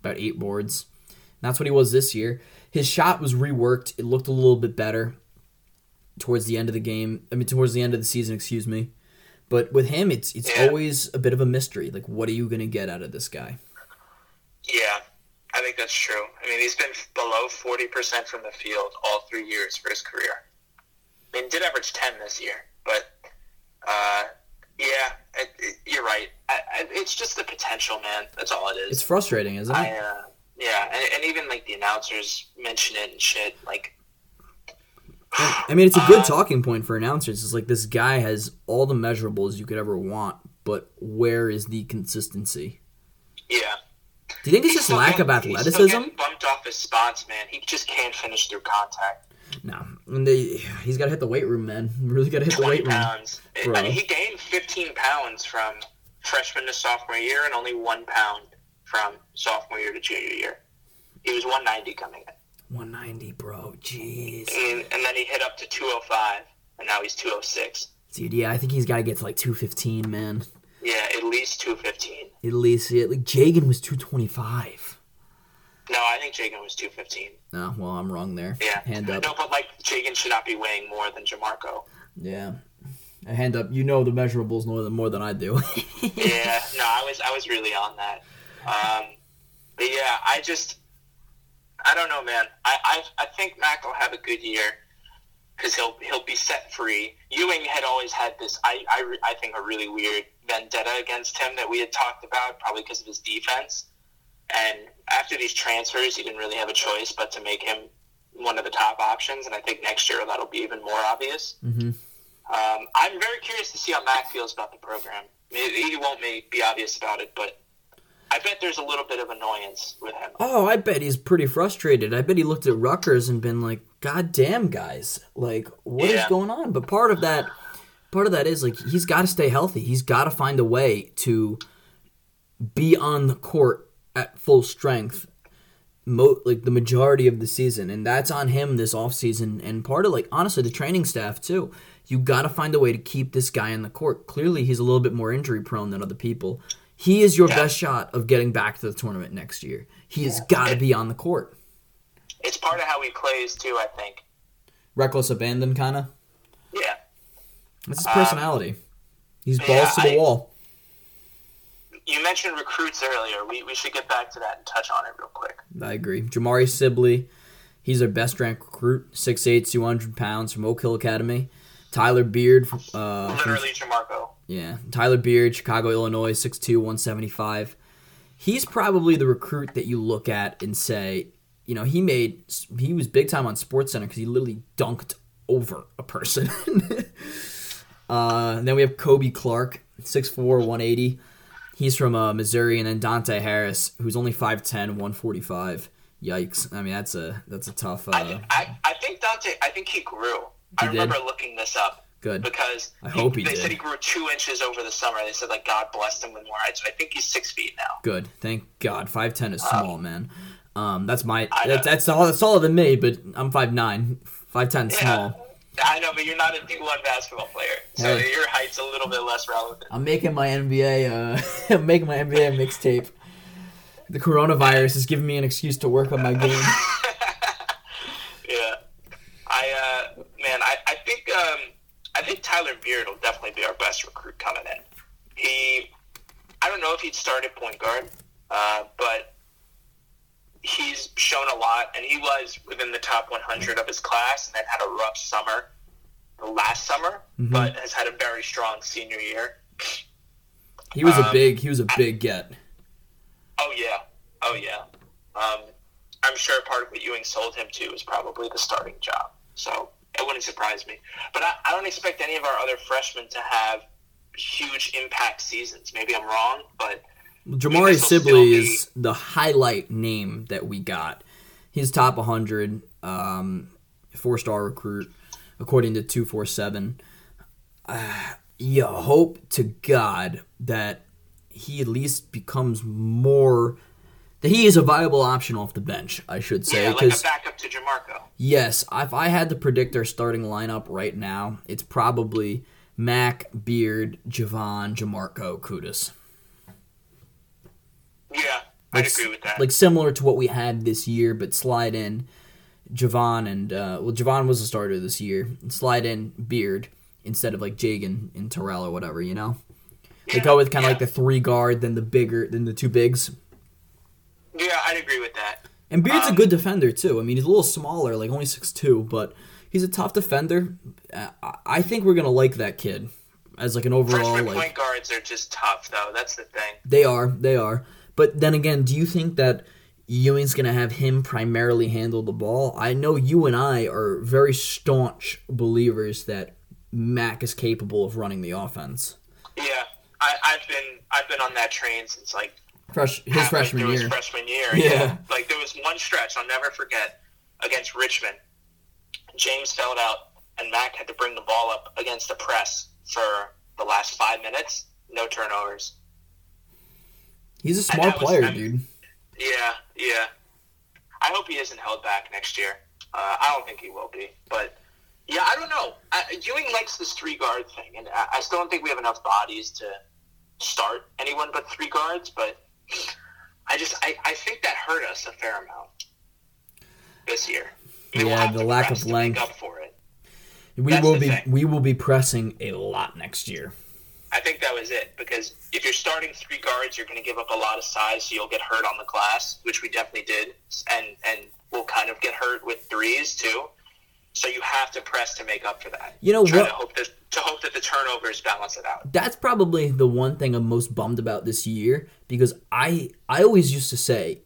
about eight boards. That's what he was this year. His shot was reworked. It looked a little bit better towards the end of the game. I mean, towards the end of the season, excuse me. But with him, it's it's Yeah. always a bit of a mystery. Like, what are you gonna get out of this guy? Yeah, I think that's true. I mean, he's been below 40% from the field all three years for his career. I mean, did average 10 this year, but uh, yeah, it, it, you're right. I, I, it's just the potential, man. That's all it is. It's frustrating, isn't I, it? uh, yeah, and, and even like the announcers mention it and shit. Like, I mean, it's a good uh, talking point for announcers. It's like this guy has all the measurables you could ever want, but where is the consistency? yeah. Do you think it's He's just lack of getting- he's still athleticism? bumped off his spots, man. He just can't finish through contact. No, and they, he's got to hit the weight room, man. Really got to hit the 20 weight room. pounds. Bro. I mean, he gained 15 pounds from freshman to sophomore year and only one pound from sophomore year to junior year. He was 190 coming in. 190, bro. Jeez, And, and then he hit up to 205, and now he's 206. dude. Yeah, I think he's got to get to like 215, man. Yeah, at least 215. At least, yeah, like Jagan was 225. No, I think Jagan was 215. No, well, I'm wrong there. Yeah. Hand up. No, but like Jagan should not be weighing more than Jamorko. Yeah. A hand up. You know the measurables more than more than I do. yeah, no, I was I was really on that. Um, but yeah, I just I don't know, man. I I, I think Mac will have a good year because he'll he'll be set free. Ewing had always had this I I, I think a really weird vendetta against him that we had talked about, probably because of his defense. And after these transfers, he didn't really have a choice but to make him one of the top options. And I think next year that'll be even more obvious. hmm Um, I'm very curious to see how Mac feels about the program. He won't be obvious about it, but I bet there's a little bit of annoyance with him. Oh, I bet he's pretty frustrated. I bet he looked at Rutgers and been like, "God damn, guys! Like, what is Yeah. going on?" But part of that, part of that is like he's got to stay healthy. He's got to find a way to be on the court at full strength mo- like the majority of the season and that's on him this offseason and part of like honestly the training staff too you got to find a way to keep this guy in the court clearly he's a little bit more injury prone than other people he is your Yeah. best shot of getting back to the tournament next year he has got to be on the court It's part of how he plays too. I think. reckless abandon kind of Yeah. that's his personality he's yeah, balls to the I- wall You mentioned recruits earlier. We, we should get back to that and touch on it real quick. I agree. Jamari Sibley, he's our best ranked recruit, 6'8", 200 pounds from Oak Hill Academy. Tyler Beard, uh, from- Literally, Jamorko. Yeah, Tyler Beard, Chicago, Illinois, 6'2", 175. He's probably the recruit that you look at and say, you know, he made he was big time on Sports Center because he literally dunked over a person. uh, then we have Kobe Clark, 6'4", 180. He's from uh, Missouri, and then Dante Harris, who's only 5'10", 145. Yikes! I mean, that's a that's a tough. I, Uh, think- I I think Dante. I think he grew. I He did? remember looking this up. Good. because I hope he they did. said he grew two inches over the summer. They said like God blessed him with more height. So I think he's six feet now. Good. Thank God. Five ten is small, man. Um, that's my that's that's all that's taller than me, but I'm five nine. Five ten small. I know, but you're not a D1 basketball player, so Hey. your height's a little bit less relevant. I'm making my NBA. Uh, I'm making my NBA mixtape. The coronavirus is giving me an excuse to work on my game. Yeah, I uh, man, I, I think um, I think Tyler Beard will definitely be our best recruit coming in. He, I don't know if he'd start at point guard, uh, but he's shown a lot, and he was within the top 100 of his class, and then had a rough summer last summer, but has had a very strong senior year. He was a Um, big. He was a big get. Oh yeah, oh yeah. Um, I'm sure part of what Ewing sold him to is probably the starting job. So it wouldn't surprise me. But I, I don't expect any of our other freshmen to have huge impact seasons. Maybe I'm wrong, but Jamari this will still Sibley be- is the highlight name that we got. He's top 100, um, four star recruit, according to 247. Uh, you hope to God that he at least becomes more. That he is a viable option off the bench, I should say. yeah, like a backup to Jamorko. Yes, if I had to predict our starting lineup right now, it's probably Mac, Beard, Jahvon, Jamorko, Qudus. Yeah, I'd agree with that. Like similar to what we had this year, but slide in Jahvon and uh, well, Jahvon was a starter this year. And slide in Beard instead of like Jagan and Terrell or whatever, you know. They go with kind of yeah. like the three guard, then the bigger, then the two bigs. Yeah, I'd agree with that. And Beard's a Um, good defender too. I mean, he's a little smaller, like only six two, but he's a tough defender. Uh, I- I think we're gonna like that kid as like an overall Freshman like point guards are just tough, though. That's the thing. they are, they are. But then again, do you think that Ewing's gonna have him primarily handle the ball? I know you and I are very staunch believers that Mac is capable of running the offense. Yeah, I, I've been I've been on that train since like Fresh his halfway freshman through year. His freshman year. Yeah. Like there was one stretch I'll never forget against Richmond. James fell out, and Mac had to bring the ball up against the press for the last five minutes. No turnovers. He's a smart that was- player, dude. Yeah, yeah. I hope he isn't held back next year. Uh, I don't think he will be, but yeah, I don't know. I, Ewing likes this three guard thing, and I, I still don't think we have enough bodies to start anyone but three guards. But I just I, I think that hurt us a fair amount this year. Mean, Yeah, the lack of length. up for it. We That's will be thing. we will be pressing a lot next year. I think that was it because if you're starting three guards, you're going to give up a lot of size, so you'll get hurt on the glass, which we definitely did, and and we'll kind of get hurt with threes too. So you have to press to make up for that. You know Try what? to hope that to hope that the turnovers balance it out. that's probably the one thing I'm most bummed about this year because I I always used to say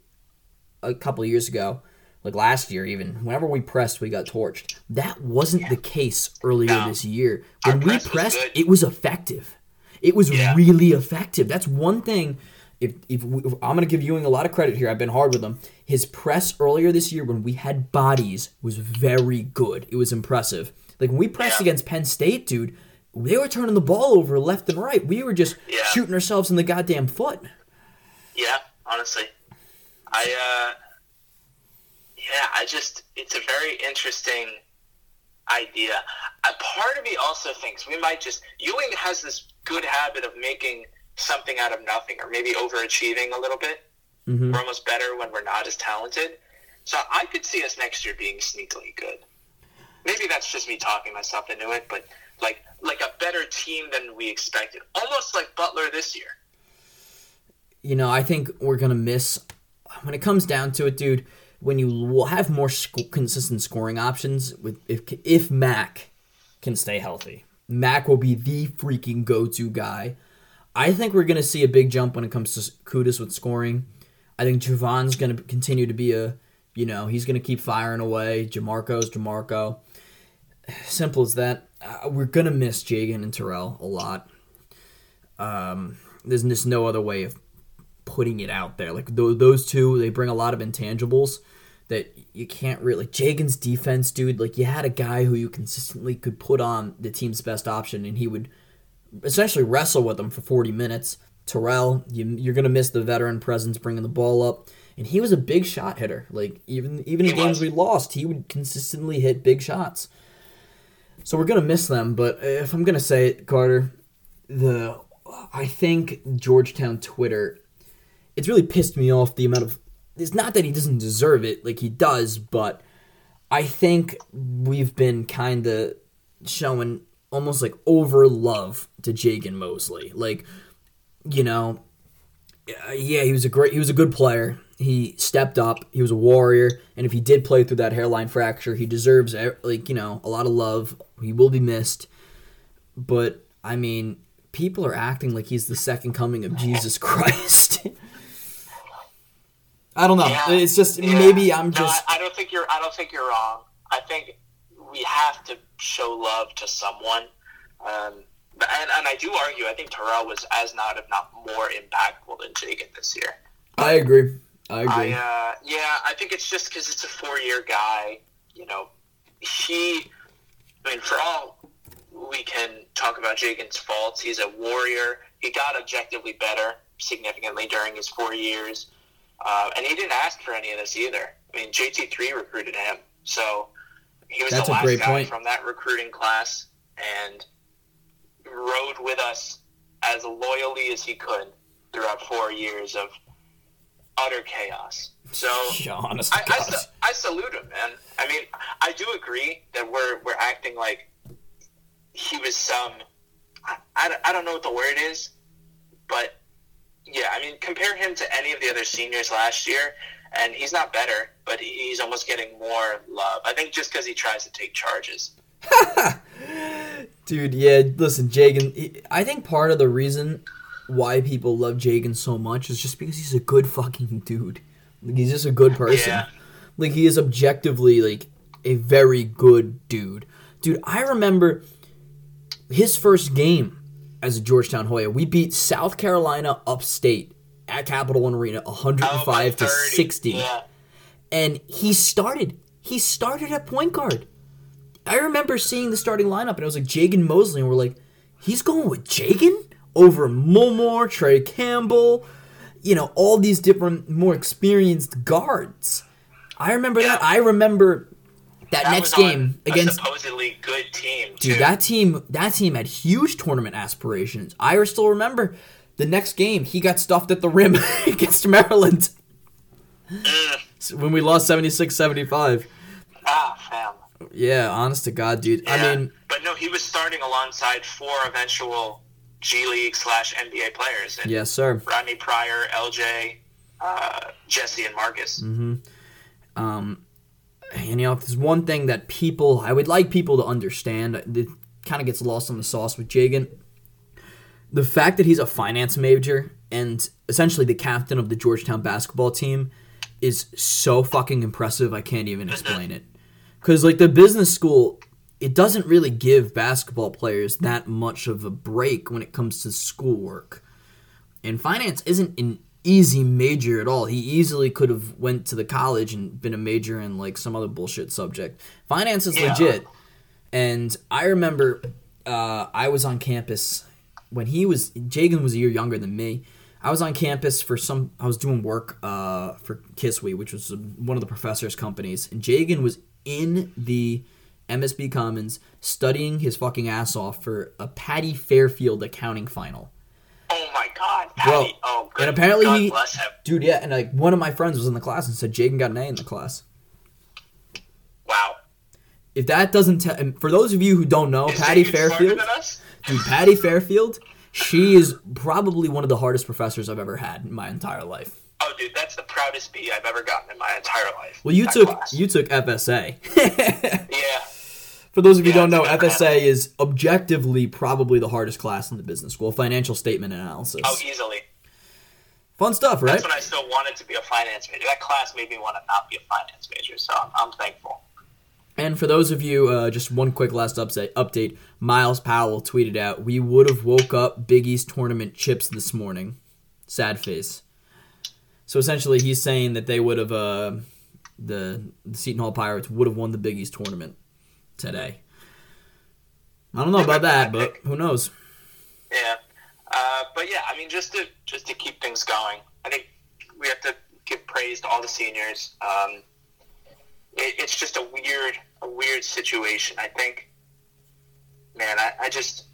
a couple years ago, like last year even, whenever we pressed, we got torched. That wasn't the case earlier No. this year. Our When we press pressed, good. it was effective. It was Yeah. really effective. That's one thing. If, if, we, if I'm going to give Ewing a lot of credit here, I've been hard with him. His press earlier this year, when we had bodies, was very good. It was impressive. Like when we pressed Yeah. against Penn State, dude, they were turning the ball over left and right. We were just Yeah. shooting ourselves in the goddamn foot. Yeah, honestly, I uh, yeah, I just it's a very interesting idea. A part of me also thinks we might just Ewing has this good habit of making something out of nothing, or maybe overachieving a little bit. Mhm. We're almost better when we're not as talented. So I could see us next year being sneakily good. Maybe that's just me talking myself into it, but like like a better team than we expected, almost like Butler this year. You know, I think we're gonna miss when it comes down to it, dude. When you will have more sc- consistent scoring options with if if Mac can stay healthy, Mac will be the freaking go-to guy. I think we're gonna see a big jump when it comes to Qudus with scoring. I think Jahvon's gonna continue to be a, you know, he's gonna keep firing away. Jamorko's Jamorko. Simple as that. Uh, we're gonna miss Jagan and Terrell a lot. Um, there's just no other way of putting it out there. Like th- those two, they bring a lot of intangibles that you can't really. Jagan's defense, dude. Like you had a guy who you consistently could put on the team's best option, and he would essentially wrestle with them for 40 minutes. Terrell, you, you're gonna miss the veteran presence bringing the ball up, and he was a big shot hitter. Like even even in games we lost, he would consistently hit big shots. So we're gonna miss them. But if I'm gonna say it, Carter, the I think Georgetown Twitter, it's really pissed me off the amount of. It's not that he doesn't deserve it, like he does, but I think we've been kind of showing almost like over love to Jagan Mosely. Like, you know, yeah, he was a great, he was a good player. He stepped up. He was a warrior, and if he did play through that hairline fracture, he deserves like you know a lot of love. He will be missed, but I mean, people are acting like he's the second coming of Jesus Christ. I don't know. Yeah, it's just yeah. maybe I'm No, just I, I don't think you're. I don't think you're wrong. I think we have to show love to someone. Um, and, and I do argue. I think Terrell was as not, if not more, impactful than Jagan this year. I agree. I agree. I uh, yeah, I think it's just because it's a four-year guy. You know, he. I mean, for all we can talk about Jagan's faults, he's a warrior. He got objectively better significantly during his four years, uh, and he didn't ask for any of this either. I mean, JT three recruited him, so he was That's the a last great guy point. from that recruiting class, and rode with us as loyally as he could throughout four years of utter chaos. So Yeah, honest I, I, I salute him, man. I mean, I do agree that we're we're acting like he was some. I, I, I don't know what the word is, but yeah, I mean, compare him to any of the other seniors last year, and he's not better, but he's almost getting more love. I think just because he tries to take charges. Dude, yeah, listen, Jagan. I think part of the reason why people love Jagan so much is just because he's a good fucking dude. Like, he's just a good person. Yeah. Like he is objectively like a very good dude. Dude, I remember his first game as a Georgetown Hoya. We beat South Carolina upstate at Capital One Arena, 105 Oh, to 60 Yeah. and he started. He started at point guard. I remember seeing the starting lineup, and it was like Jagan Mosely, and we're like, he's going with Jagan over Mulmore, Trey Campbell, you know, all these different, more experienced guards. I remember that. I remember that, That next game against supposedly good team. Too. Dude, that team that team had huge tournament aspirations. I still remember the next game he got stuffed at the rim against Maryland. Mm. when we lost 76-75. ah, fam. Yeah, honest to God, dude. I mean, but no, he was starting alongside four eventual G League slash NBA players. And yes, sir. Rodney Pryor, LJ, uh, Jesse, and Marcus. Mm-hmm. Um, and you know, if there's one thing that people I would like people to understand, uh, it kind of gets lost on the sauce with Jagan. The fact that he's a finance major and essentially the captain of the Georgetown basketball team is so fucking impressive. I can't even explain it. Because like the business school, it doesn't really give basketball players that much of a break when it comes to schoolwork. And finance isn't an easy major at all. He easily could have went to the college and been a major in like some other bullshit subject. Finance is Yeah. legit. And I remember uh, I was on campus when he was Jagan was a year younger than me. I was on campus for some. I was doing work uh, for Kiswe, which was one of the professor's companies, and Jagan was in the MSB Commons studying his fucking ass off for a Patty Fairfield accounting final. God, Bro, oh, good. and apparently God he- bless him. Dude, yeah, and like one of my friends was in the class and said Jagan got an A in the class. Wow. If that doesn't tell, for those of you who don't know, Is Patty smarter Fairfield, than us? dude, Patty Fairfield, she is probably one of the hardest professors I've ever had in my entire life. Oh, dude, that's the proudest B I've ever gotten in my entire life. Well, you That took class. you took FSA. Yeah. For those of you who Yeah, don't know, FSA is objectively probably the hardest class in the business school, financial statement analysis. Oh, easily. Fun stuff, right? That's when I still wanted to be a finance major. That class made me want to not be a finance major, so I'm, I'm thankful. And for those of you, uh, just one quick last update. Update: Myles Powell tweeted out, "We would have woke up Big East tournament chips this morning." Sad face. So essentially, he's saying that they would have uh, the, the Seton Hall Pirates would have won the Big East tournament today. I don't know about that, but who knows? Yeah, uh, but yeah, I mean, just to just to keep things going, I think we have to give praise to all the seniors. Um, it, it's just a weird, a weird situation. I think, man, I, I just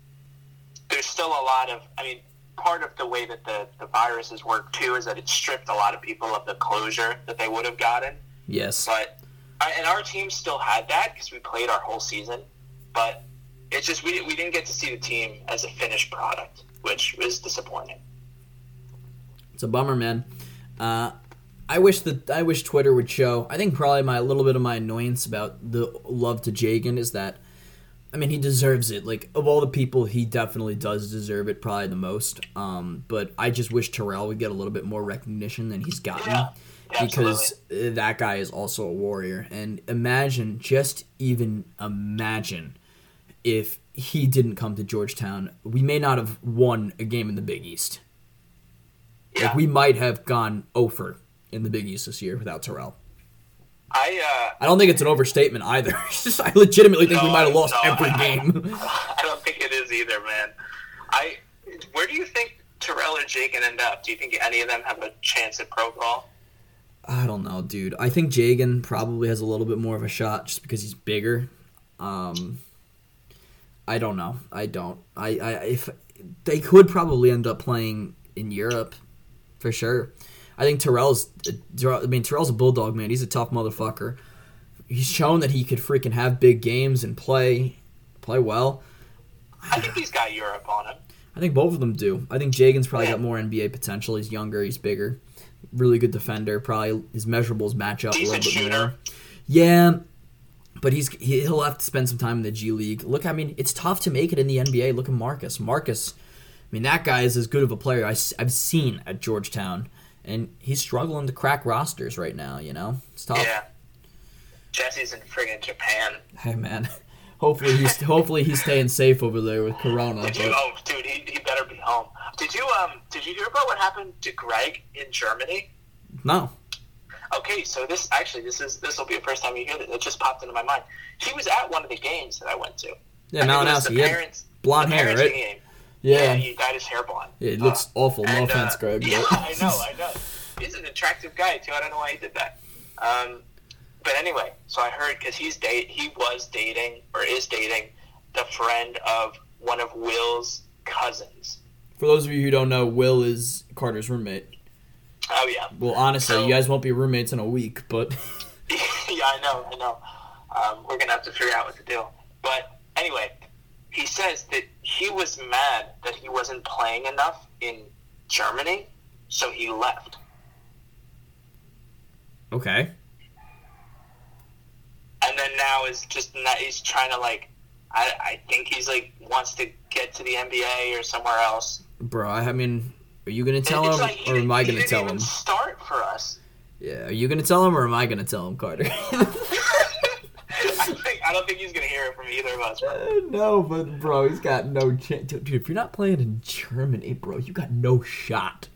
there's still a lot of. I mean, part of the way that the the virus has worked too is that it stripped a lot of people of the closure that they would have gotten. Yes. But I, and our team still had that because we played our whole season. But it's just we, we didn't get to see the team as a finished product, which was disappointing. It's a bummer, man. Uh, I wish that I wish Twitter would show. I think probably my little bit of my annoyance about the love to Jagan is that, I mean, he deserves it. Like of all the people, he definitely does deserve it, probably the most. Um, but I just wish Terrell would get a little bit more recognition than he's gotten. Yeah, Because uh, that guy is also a warrior, and imagine, just even imagine, if he didn't come to Georgetown, we may not have won a game in the Big East. Yeah. Like we might have gone over in the Big East this year without Terrell. I uh, I don't think it's an overstatement either. Just- I legitimately think we might have lost no, every I- game. I don't think it is either, man. I where do you think Terrell or Jake can end up? Do you think any of them have a chance at pro ball? I don't know, dude. I think Jagan probably has a little bit more of a shot just because he's bigger. Um, I don't know. I don't. I, I if they could probably end up playing in Europe for sure. I think Terrell's. I mean, Terrell's a bulldog, man. He's a tough motherfucker. He's shown that he could freaking have big games and play, play well. I think he's got Europe on him. I think both of them do. I think Jagan's probably Yeah. got more NBA potential. He's younger. He's bigger. Really good defender. Probably his measurables match up a little bit shooter. more. Yeah, but he's he, he'll have to spend some time in the G League. Look, I mean, it's tough to make it in the NBA. Look at Marcus. Marcus, I mean, that guy is as good of a player I, have seen at Georgetown, and he's struggling to crack rosters right now. You know, it's tough. Yeah. Jesse's in friggin' Japan. Hey, man. Hopefully he's hopefully he's staying safe over there with Corona. Did you? But Oh, dude, he, he better be home. Did you um? Did you hear about what happened to Greg in Germany? no, Okay, so this actually this is this will be the first time you hear this. It just popped into my mind. He was at one of the games that I went to. yeah, I think it was Malinowski. the He had blonde hair, right? Game. Yeah, he dyed his hair blonde. it looks Uh, awful. No and, uh, offense, Greg. Yeah, I know, I know. He's an attractive guy too. I don't know why he did that. Um, but anyway, so I heard because he's date he was dating or is dating the friend of one of Will's cousins. For those of you who don't know, Will is Carter's roommate. Oh yeah, Well, honestly, So- you guys won't be roommates in a week, but yeah, I know, I know. Um, we're gonna have to figure out what to do. But anyway, he says that he was mad that he wasn't playing enough in Germany, so he left. okay. And then now is just not, he's trying to like I, I think he's like wants to get to the NBA or somewhere else. Bro, I mean, are you gonna tell him, like or am I gonna tell him? Start for us. Yeah, are you gonna tell him, or am I gonna tell him, Carter? I think I don't think he's gonna hear it from either of us. bro. Uh, no, but bro, he's got no chance. Dude, if you're not playing in Germany, bro, you got no shot.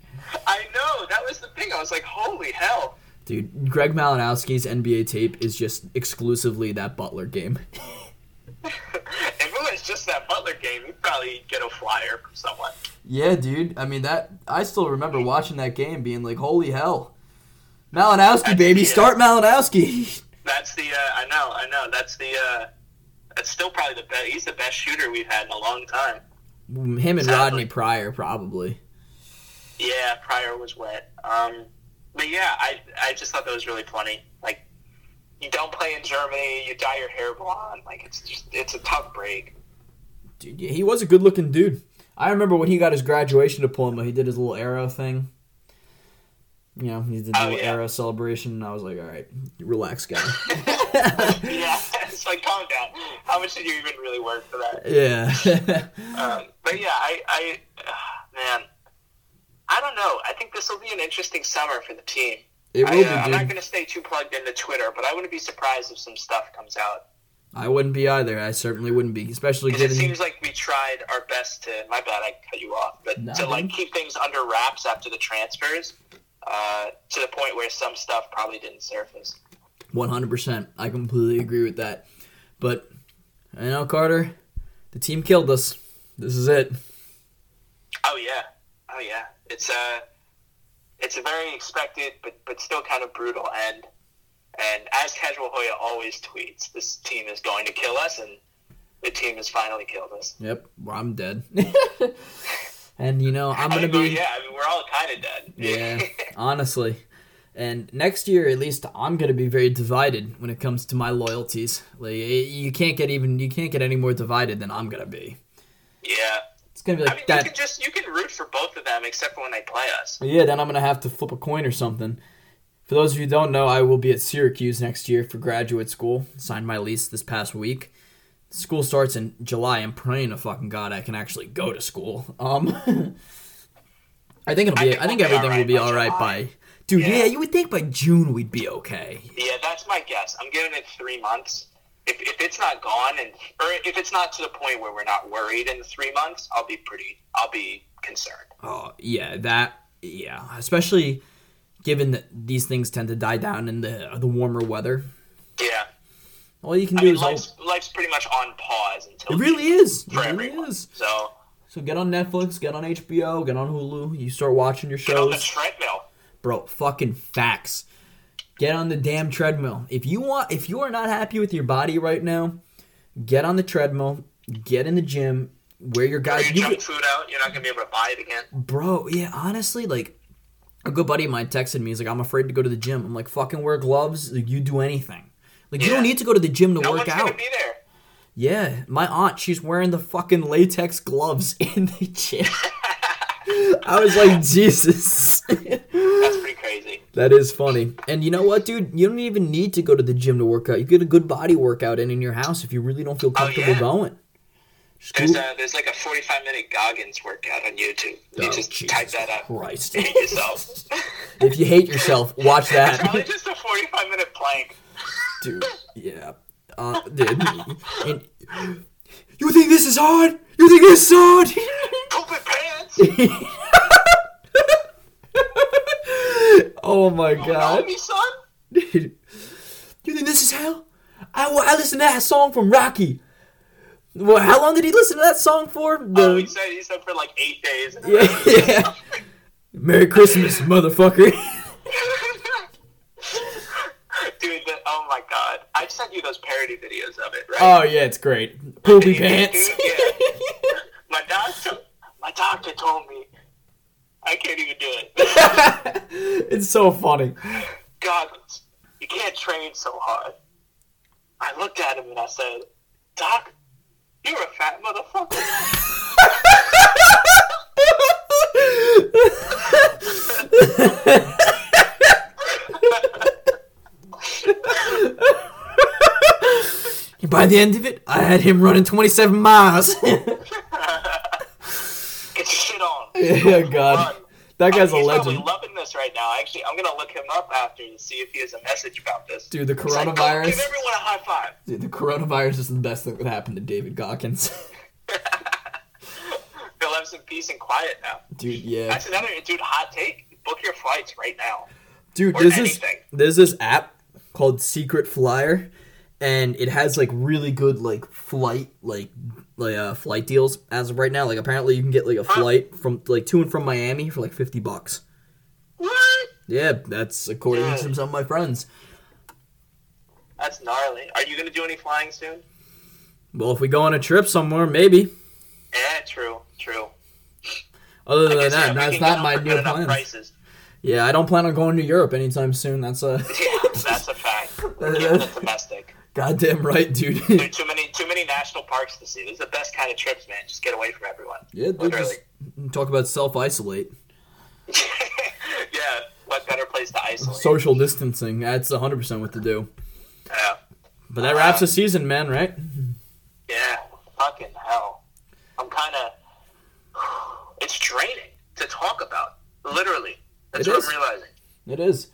I know that was the thing. I was like, holy hell. Dude, Greg Malinowski's NBA tape is just exclusively that Butler game. if it was just that Butler game, he'd probably get a flyer from someone. Yeah, dude. I mean that. I still remember watching that game, being like, "Holy hell, Malinowski, baby, Yeah. start Malinowski." That's the uh, I know I know that's the uh, that's still probably the best. He's the best shooter we've had in a long time. Him and Sadly. Rodney Pryor, probably. Yeah, Pryor was wet. Um, but yeah, I I just thought that was really funny. Like, you don't play in Germany, you dye your hair blonde. Like, it's just it's a tough break. Dude, yeah, he was a good-looking dude. I remember when he got his graduation diploma, he did his little arrow thing. You know, he did the Oh, little yeah. arrow celebration, and I was like, "All right, relax, guy." yeah, it's like calm down. How much did you even really work for that? yeah. Um, but yeah, I I uh, man, I don't know. I think this will be an interesting summer for the team. it will I, be, uh, I'm not going to stay too plugged into Twitter, but I wouldn't be surprised if some stuff comes out. I wouldn't be either. I certainly wouldn't be, especially Because it given. seems like we tried our best to. My bad, I cut you off, but No, to like keep things under wraps after the transfers, uh, to the point where some stuff probably didn't surface. One hundred percent. I completely agree with that. But I know Carter, the team killed us. This is it. Oh yeah, oh yeah. It's a it's a very expected, but but still kind of brutal end. And as Casual Hoya always tweets, this team is going to kill us, and the team has finally killed us. Yep. Well, I'm dead. and you know I'm gonna mean, be. yeah. I mean, we're all kind of dead. Yeah, honestly. And next year, at least, I'm gonna be very divided when it comes to my loyalties. Like, you can't get even you can't get any more divided than I'm gonna be. yeah. It's gonna be like I mean, you that. can just you can root for both of them, except for when they play us. Yeah, then I'm gonna have to flip a coin or something. For those of you who don't know, I will be at Syracuse next year for graduate school. Signed my lease this past week. School starts in July. I'm praying to fucking God I can actually go to school. Um, I think it'll I be. think I think we'll everything will be all right by. Dude, yeah. Yeah. you would think by June we'd be okay. Yeah, that's my guess. I'm giving it three months. If, if it's not gone, and or if it's not to the point where we're not worried in three months, I'll be pretty. I'll be concerned. Oh yeah, that yeah, especially given that these things tend to die down in the uh, the warmer weather. Yeah, All you can I do mean, is life's, life's pretty much on pause until It really is. It really everyone. is. So So get on Netflix, get on HBO, get on Hulu. You start watching your get on the shows, treadmill. bro. Fucking facts. Get on the damn treadmill. If you want, if you are not happy with your body right now, get on the treadmill. Get in the gym. Wear your guys. You junk food out. You're not gonna be able to buy it again. bro. Yeah, honestly, like a good buddy of mine texted me. He's like, "I'm afraid to go to the gym." I'm like, "Fucking wear gloves. Like, you do anything. Like you don't need to go to the gym to No work out." be there. Yeah, my aunt, she's wearing the fucking latex gloves in the gym. I was like, Jesus. That's crazy. that is funny. And you know what, dude? You don't even need to go to the gym to work out. You get a good body workout in in your house if you really don't feel comfortable Oh, yeah. going. Just There's a, there's like a 45 minute Goggins workout on YouTube. You Oh, just Jesus type that up. Christ. Hate yourself. if you hate yourself, watch that. It's probably just a 45 minute plank. dude, yeah. Uh, dude, and, you think this is hard? You think this is hard? Pooping pants. oh my Know god. me, son? Dude, you think this is hell? I, I listened to that song from Rocky. Well, how long did he listen to that song for? Oh, the- Oh, he said he said for like eight days. yeah, yeah. Merry Christmas, motherfucker. Dude, the, oh my god. I sent you those parody videos of it, right? oh yeah, it's great. Poopy Dude, pants. yeah. my doctor my doctor told me I can't even do it. it's so funny. Goggins, you can't train so hard. I looked at him and I said, Doc, you're a fat motherfucker. By the end of it, I had him running 27 miles. Get your shit on. yeah, God. Run. That guy's a He's probably legend. loving this right now. Actually, I'm gonna look him up after to see if he has a message about this. Dude, the He's like, "Go coronavirus. give everyone a high five. Dude, the coronavirus is the best thing that happened to David Goggins. He'll have some peace and quiet now. Dude, yeah. That's another dude. Hot take: book your flights right now. Dude, or there's this anything. there's this app called Secret Flyer, and it has like really good like flight like like uh, flight deals as of right now. Like apparently you can get like a flight from like to and from Miami for like fifty bucks. What? Yeah, that's according Yeah. to some of my friends. That's gnarly. Are you gonna do any flying soon? Well, if we go on a trip somewhere, maybe. Yeah, true, true. Other than that, that's not my new plan. Yeah, I don't plan on going to Europe anytime soon. That's a Yeah, that's a fact. We're domestic. Goddamn right, dude. Are too many, too many national parks to see. This is the best kind of trips, man. Just get away from everyone. yeah, dude, Literally. just talk about self isolate. yeah, what better place to isolate? Social distancing. That's 100% what to do. yeah, But that wraps the season, man, right? yeah, fucking hell. I'm kind of. It's draining to talk about. Literally, that's It what is. I'm realizing. It is.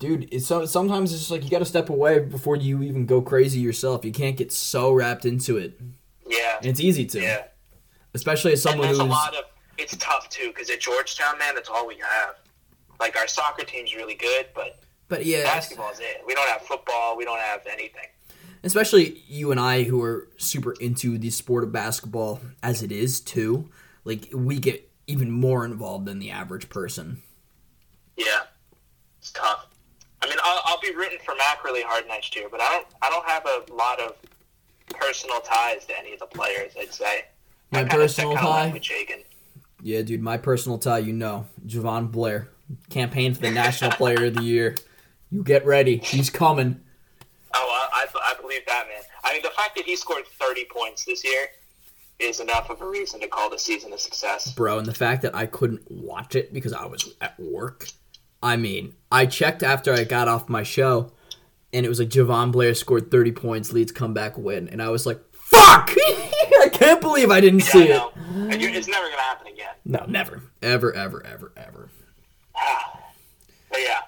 Dude, it's so, sometimes it's just like you got to step away before you even go crazy yourself. You can't get so wrapped into it. Yeah, And it's easy to. yeah. Especially as And someone there's who's a lot of. It's tough too because at Georgetown, man, that's all we have. Like our soccer team's really good, but But yeah, basketball's it. We don't have football. We don't have anything. especially you and I who are super into the sport of basketball as it is too. Like we get even more involved than the average person. Yeah, it's tough. I mean, I'll, I'll be rooting for Mac really hard next year, but I don't. I don't have a lot of personal ties to any of the players. I'd say. My kinda- personal tie? with Jagan. Yeah, dude, my personal tie, you know, Jahvon Blair, campaign for the National Player of the Year. You get ready, he's coming. Oh, I, I, I believe that, man. I mean, the fact that he scored 30 points this year is enough of a reason to call the season a success. bro and the fact that i couldn't watch it because i was at work i mean i checked after i got off my show and it was like jahvon blair scored 30 points leads comeback win and i was like fuck! I can't believe i didn't see Yeah, it. I know. And It's never going to happen again. no never. Ever ever ever ever. But yeah,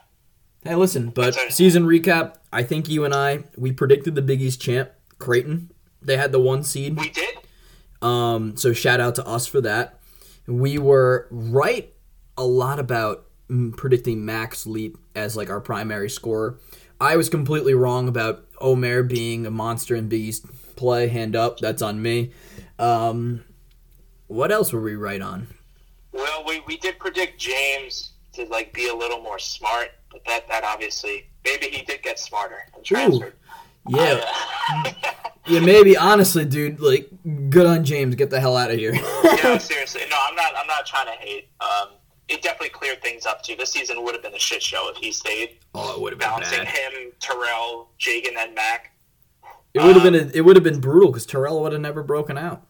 hey listen but season recap i think you and i we predicted the big east champ creighton. They had the one seed. We did. Um, so shout out to us for that. We were right a lot about predicting Max Leap as like our primary scorer. I was completely wrong about Omer being a monster in Big East play. Hand up, that's on me. Um, what else were we right on? Well, we, we did predict James to like be a little more smart, but that that obviously maybe he did get smarter and transferred. Yeah, Uh, yeah, maybe. Honestly, dude, like, good on James. Get the hell out of here. no, seriously, no, I'm not. I'm not trying to hate. Um, it definitely cleared things up too. This season would have been a shit show if he stayed. oh, it would have been Balancing bad. him, Terrell, Jagan, and Mac. It would have been. A, it would have been brutal because Terrell would have never broken out.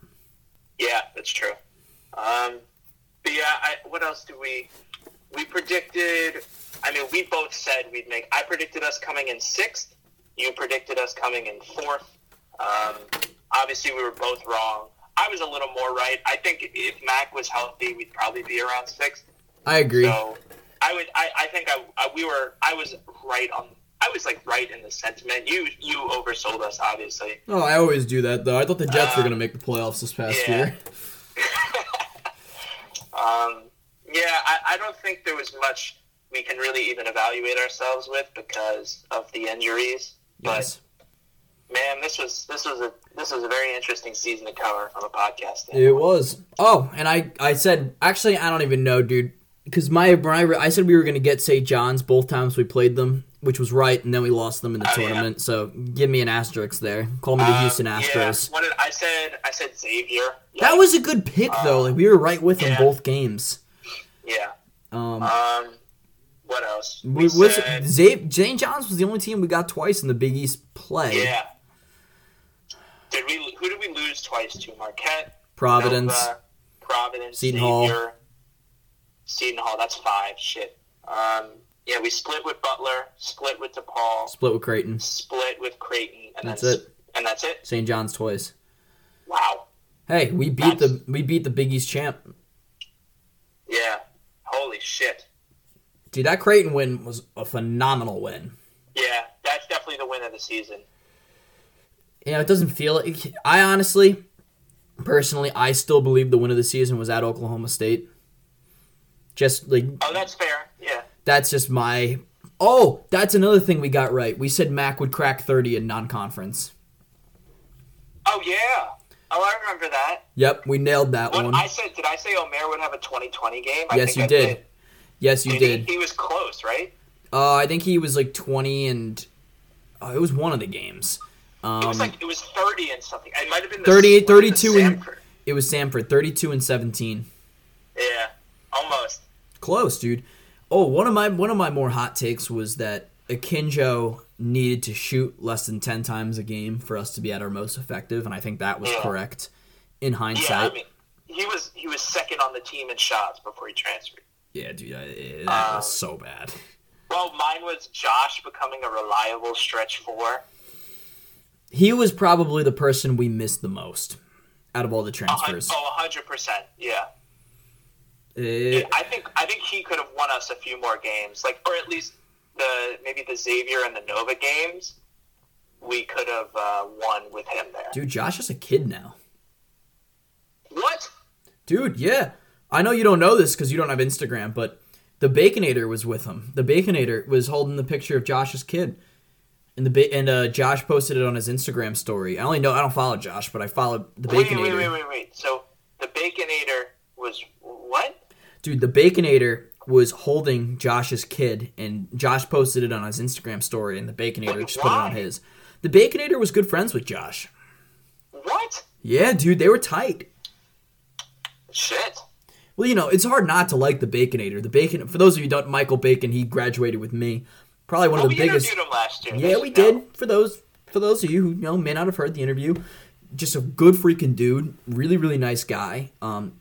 Yeah, that's true. Um, but yeah, I, what else do we? We predicted. I mean, we both said we'd make. I predicted us coming in sixth. You predicted us coming in fourth. Um, obviously, we were both wrong. I was a little more right. I think if Mac was healthy, we'd probably be around sixth. I agree. So I would. I, I think I, I. We were. I was right on. I was like right in the sentiment. You you oversold us, obviously. Oh, I always do that though. I thought the Jets were Uh, going to make the playoffs this past yeah. year. Um, yeah, I, I don't think there was much we can really even evaluate ourselves with because of the injuries. Yes. But man, this was this was a this was a very interesting season to cover from a podcast. It was. Oh, and I I said actually I don't even know, dude, because my when I, I said we were going to get St. John's both times we played them, which was right, and then we lost them in the Oh, yeah. tournament. So give me an asterisk there. Call me the Um, Houston yeah, Astros. what did I said? I said Xavier. That was a good pick though. Like we were right with them both games. yeah. Um, Um, what else? we, was said- Zay, St. John's was the only team we got twice in the Big East play. yeah. Did we? Who did we lose twice to? Marquette. Providence. Nova, Providence, Seton Hall. Seton Hall. That's five. Shit. Um, yeah, we split with Butler, split with DePaul, Split with Creighton. split with Creighton, and That's it. And that's it. St. John's twice. Wow. Hey, we beat the we beat the Big East champ. Yeah. Holy shit. Dude, that Creighton win was a phenomenal win. Yeah, that's definitely the win of the season. You know, it doesn't feel like I honestly, personally, I still believe the win of the season was at Oklahoma State. Just like Oh, that's fair. Yeah. that's just my. Oh, that's another thing we got right. We said Mac would crack thirty in non-conference. Oh yeah. Oh, I remember that. Yep, we nailed that What one. I said? Did I say Omer would have a 2020 game? I Yes, think you I did. Yes, you He- did. He, was close, right? Uh, I think he was like twenty and uh, it was one of the games. It Um, was like it was 30 and something. It might have been the 38, was it the 32 and- it was Samford, thirty-two and seventeen. Yeah, almost. Close, dude. Oh, one of my one of my more hot takes was that Akinjo needed to shoot less than ten times a game for us to be at our most effective, and I think that was Yeah. correct in hindsight. Yeah. I mean, he was he was second on the team in shots before he transferred. Yeah, dude, I- that Um, was so bad. Well, mine was Josh becoming a reliable stretch four. He was probably the person we missed the most out of all the transfers. Oh, transfers. Oh, hundred percent. Yeah. Eh, I think I think he could have won us a few more games, like or at least the maybe the Xavier and the Nova games. We could have uh, won with him there. dude, Josh is a kid now. What? Dude, yeah. I know you don't know this because you don't have Instagram, but The Baconator was with him. The Baconator was holding the picture of Josh's kid. And the ba- and uh, Josh posted it on his Instagram story. I only know I don't follow Josh, but I followed the Wait, Baconator. wait, wait, wait, wait. So the Baconator was? Dude, the Baconator was holding Josh's kid, and Josh posted it on his Instagram story, and the Baconator just put it on his. The Baconator was good friends with Josh. What? Yeah, dude, they were tight. Shit. Well, you know, it's hard not to like the Baconator. The Bacon, for those of you who don't, Michael Bacon, he graduated with me. Probably one Well, of the we biggest. interviewed him last year. Yeah, we know. did. For those for those of you who you know may not have heard the interview, just a good freaking dude, really really nice guy. Um,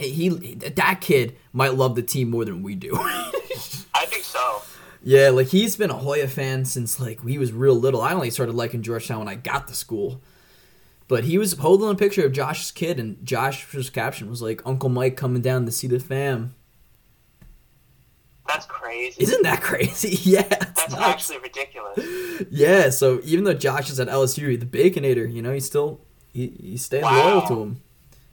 he that kid might love the team more than we do. I think so. yeah, like he's been a Hoya fan since like he was real little. I only started liking Georgetown when I got to school. But he was holding a picture of Josh's kid, and Josh's caption was like, "Uncle Mike coming down to see the fam." That's crazy. Isn't that crazy? yeah, it's That's nuts. actually ridiculous. Yeah, so even though Josh is at LSU, the Baconator, you know, he's still he, he's staying Wow. loyal to him.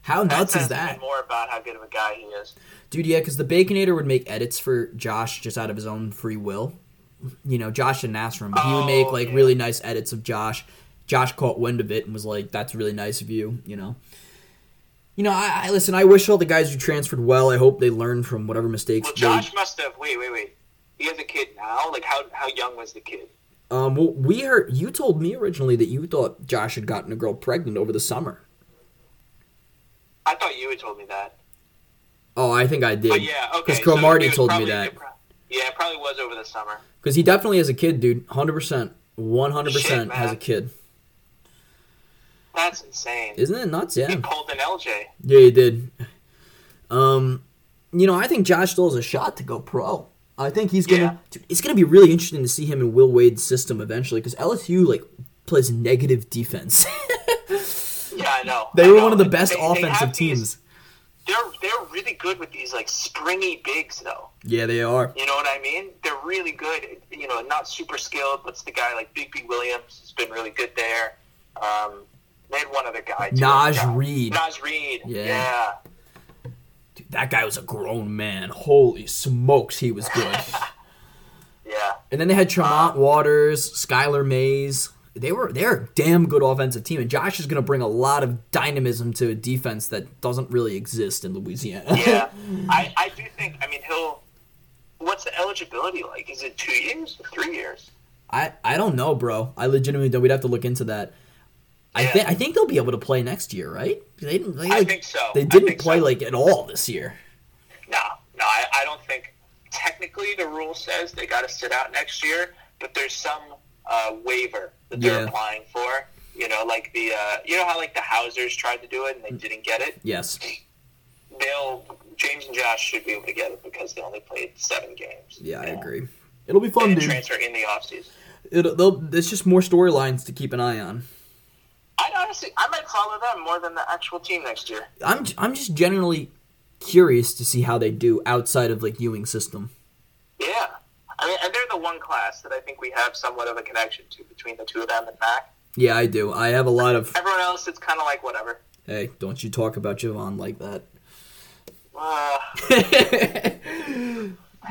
How nuts is that, More about how good of a guy he is. dude? Yeah, because the Baconator would make edits for Josh just out of his own free will. You know, Josh didn't ask for him, but he would make Oh, like yeah. really nice edits of Josh. Josh caught wind of it and was like, "That's really nice of you," you know. You know, I, I listen. I wish all the guys who transferred well. I hope they learn from whatever mistakes Well, they Josh must have. Wait, wait, wait. He has a kid now. Like how how young was the kid? Um, well, we heard you told me originally that you thought Josh had gotten a girl pregnant over the summer. I thought you had told me that. Oh, I think I did. But yeah, okay. Because so Cromartie it was told me that. it Yeah, it probably was over the summer. Because he definitely has a kid, dude. Hundred percent, one hundred percent Shit, has a kid. That's insane. Isn't it nuts? Yeah. He pulled an LJ. Yeah, he did. Um, you know, I think Josh still has a shot to go pro. I think he's gonna. Yeah. Dude, it's gonna be really interesting to see him in Will Wade's system eventually. Because LSU like plays negative defense. Yeah, I know. they I were know. one of the best They- they offensive these- teams. they're they're really good with these like springy bigs though. Yeah, they are. You know what I mean? They're really good. You know, not super skilled, but it's the guy like Bigby-Williams has been really good there. Um, they had one other guy. Too. Naj Yeah. Reed. Naz Reid. Yeah. Yeah. Dude, that guy was a grown man. Holy smokes, he was good. Yeah. And then they had Tremont Waters, Skylar Mays. They were they're a damn good offensive team, and Josh is going to bring a lot of dynamism to a defense that doesn't really exist in Louisiana. Yeah. I, I do think. I mean, he'll. What's the eligibility like? Is it two years or three years? I I don't know, bro. I legitimately don't. We'd have to look into that. I Yeah. think I think they'll be able to play next year, right? They didn't. They, I think so. They didn't play so. like at all this year. No, no, I, I don't think. Technically, the rule says they got to sit out next year, but there's some uh, waiver that they're Yeah. applying for. You know, like the uh, you know how like the Hausers tried to do it and they didn't get it. Yes. They'll James and Josh should be able to get it because they only played seven games. Yeah, I know? agree. It'll be fun, didn't transfer in the offseason. It'll, they'll, it's just more storylines to keep an eye on. I honestly, I might follow them more than the actual team next year. I'm I'm just generally curious to see how they do outside of like Ewing system. Yeah, I mean, and they're the one class that I think we have somewhat of a connection to between the two of them and Mac. Yeah, I do. I have a lot of. Everyone else, it's kind of like whatever. Hey, don't you talk about Jahvon like that. Uh,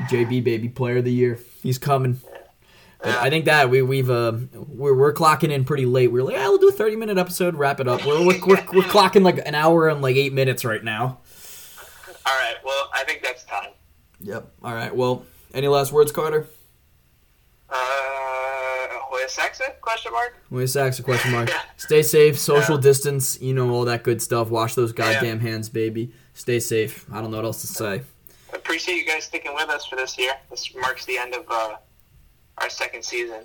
JB baby player of the year. He's coming. Yeah. I think that we we've uh we're, we're clocking in pretty late. We're like, yeah, we'll do a thirty minute episode, wrap it up. We're, we're, we're, we're clocking like an hour and like eight minutes right now. all right, well, I think that's time. Yep. All right. Well, any last words, Carter? Uh, Hoya Saxa? Question mark. Wait, Sax, question mark. Stay safe, social Yeah. distance, you know all that good stuff. Wash those goddamn hands, baby. Stay safe. I don't know what else to say. I appreciate you guys sticking with us for this year. This marks the end of uh, our second season.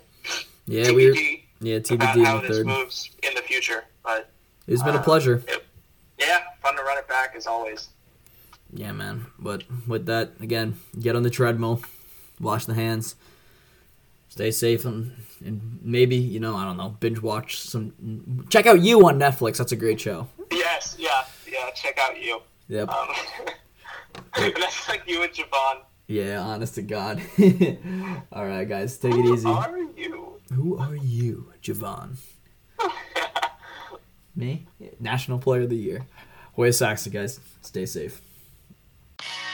Yeah, we. TBD Yeah, about TBD how in the this third. moves in the future, but It's been a uh, pleasure. yeah, fun to run it back as always. Yeah, man. But with that, again, get on the treadmill, wash the hands, stay safe, and, and maybe, you know, I don't know, binge watch some. Check out You on Netflix. That's a great show. Yes, yeah, yeah. Check out you. Yep. Um, that's like you and Jahvon. Yeah, honest to God. All right, guys, take it easy. Who are you? Who are you, Jahvon? Me? National Player of the Year. Hoya Saxa, guys. Stay safe you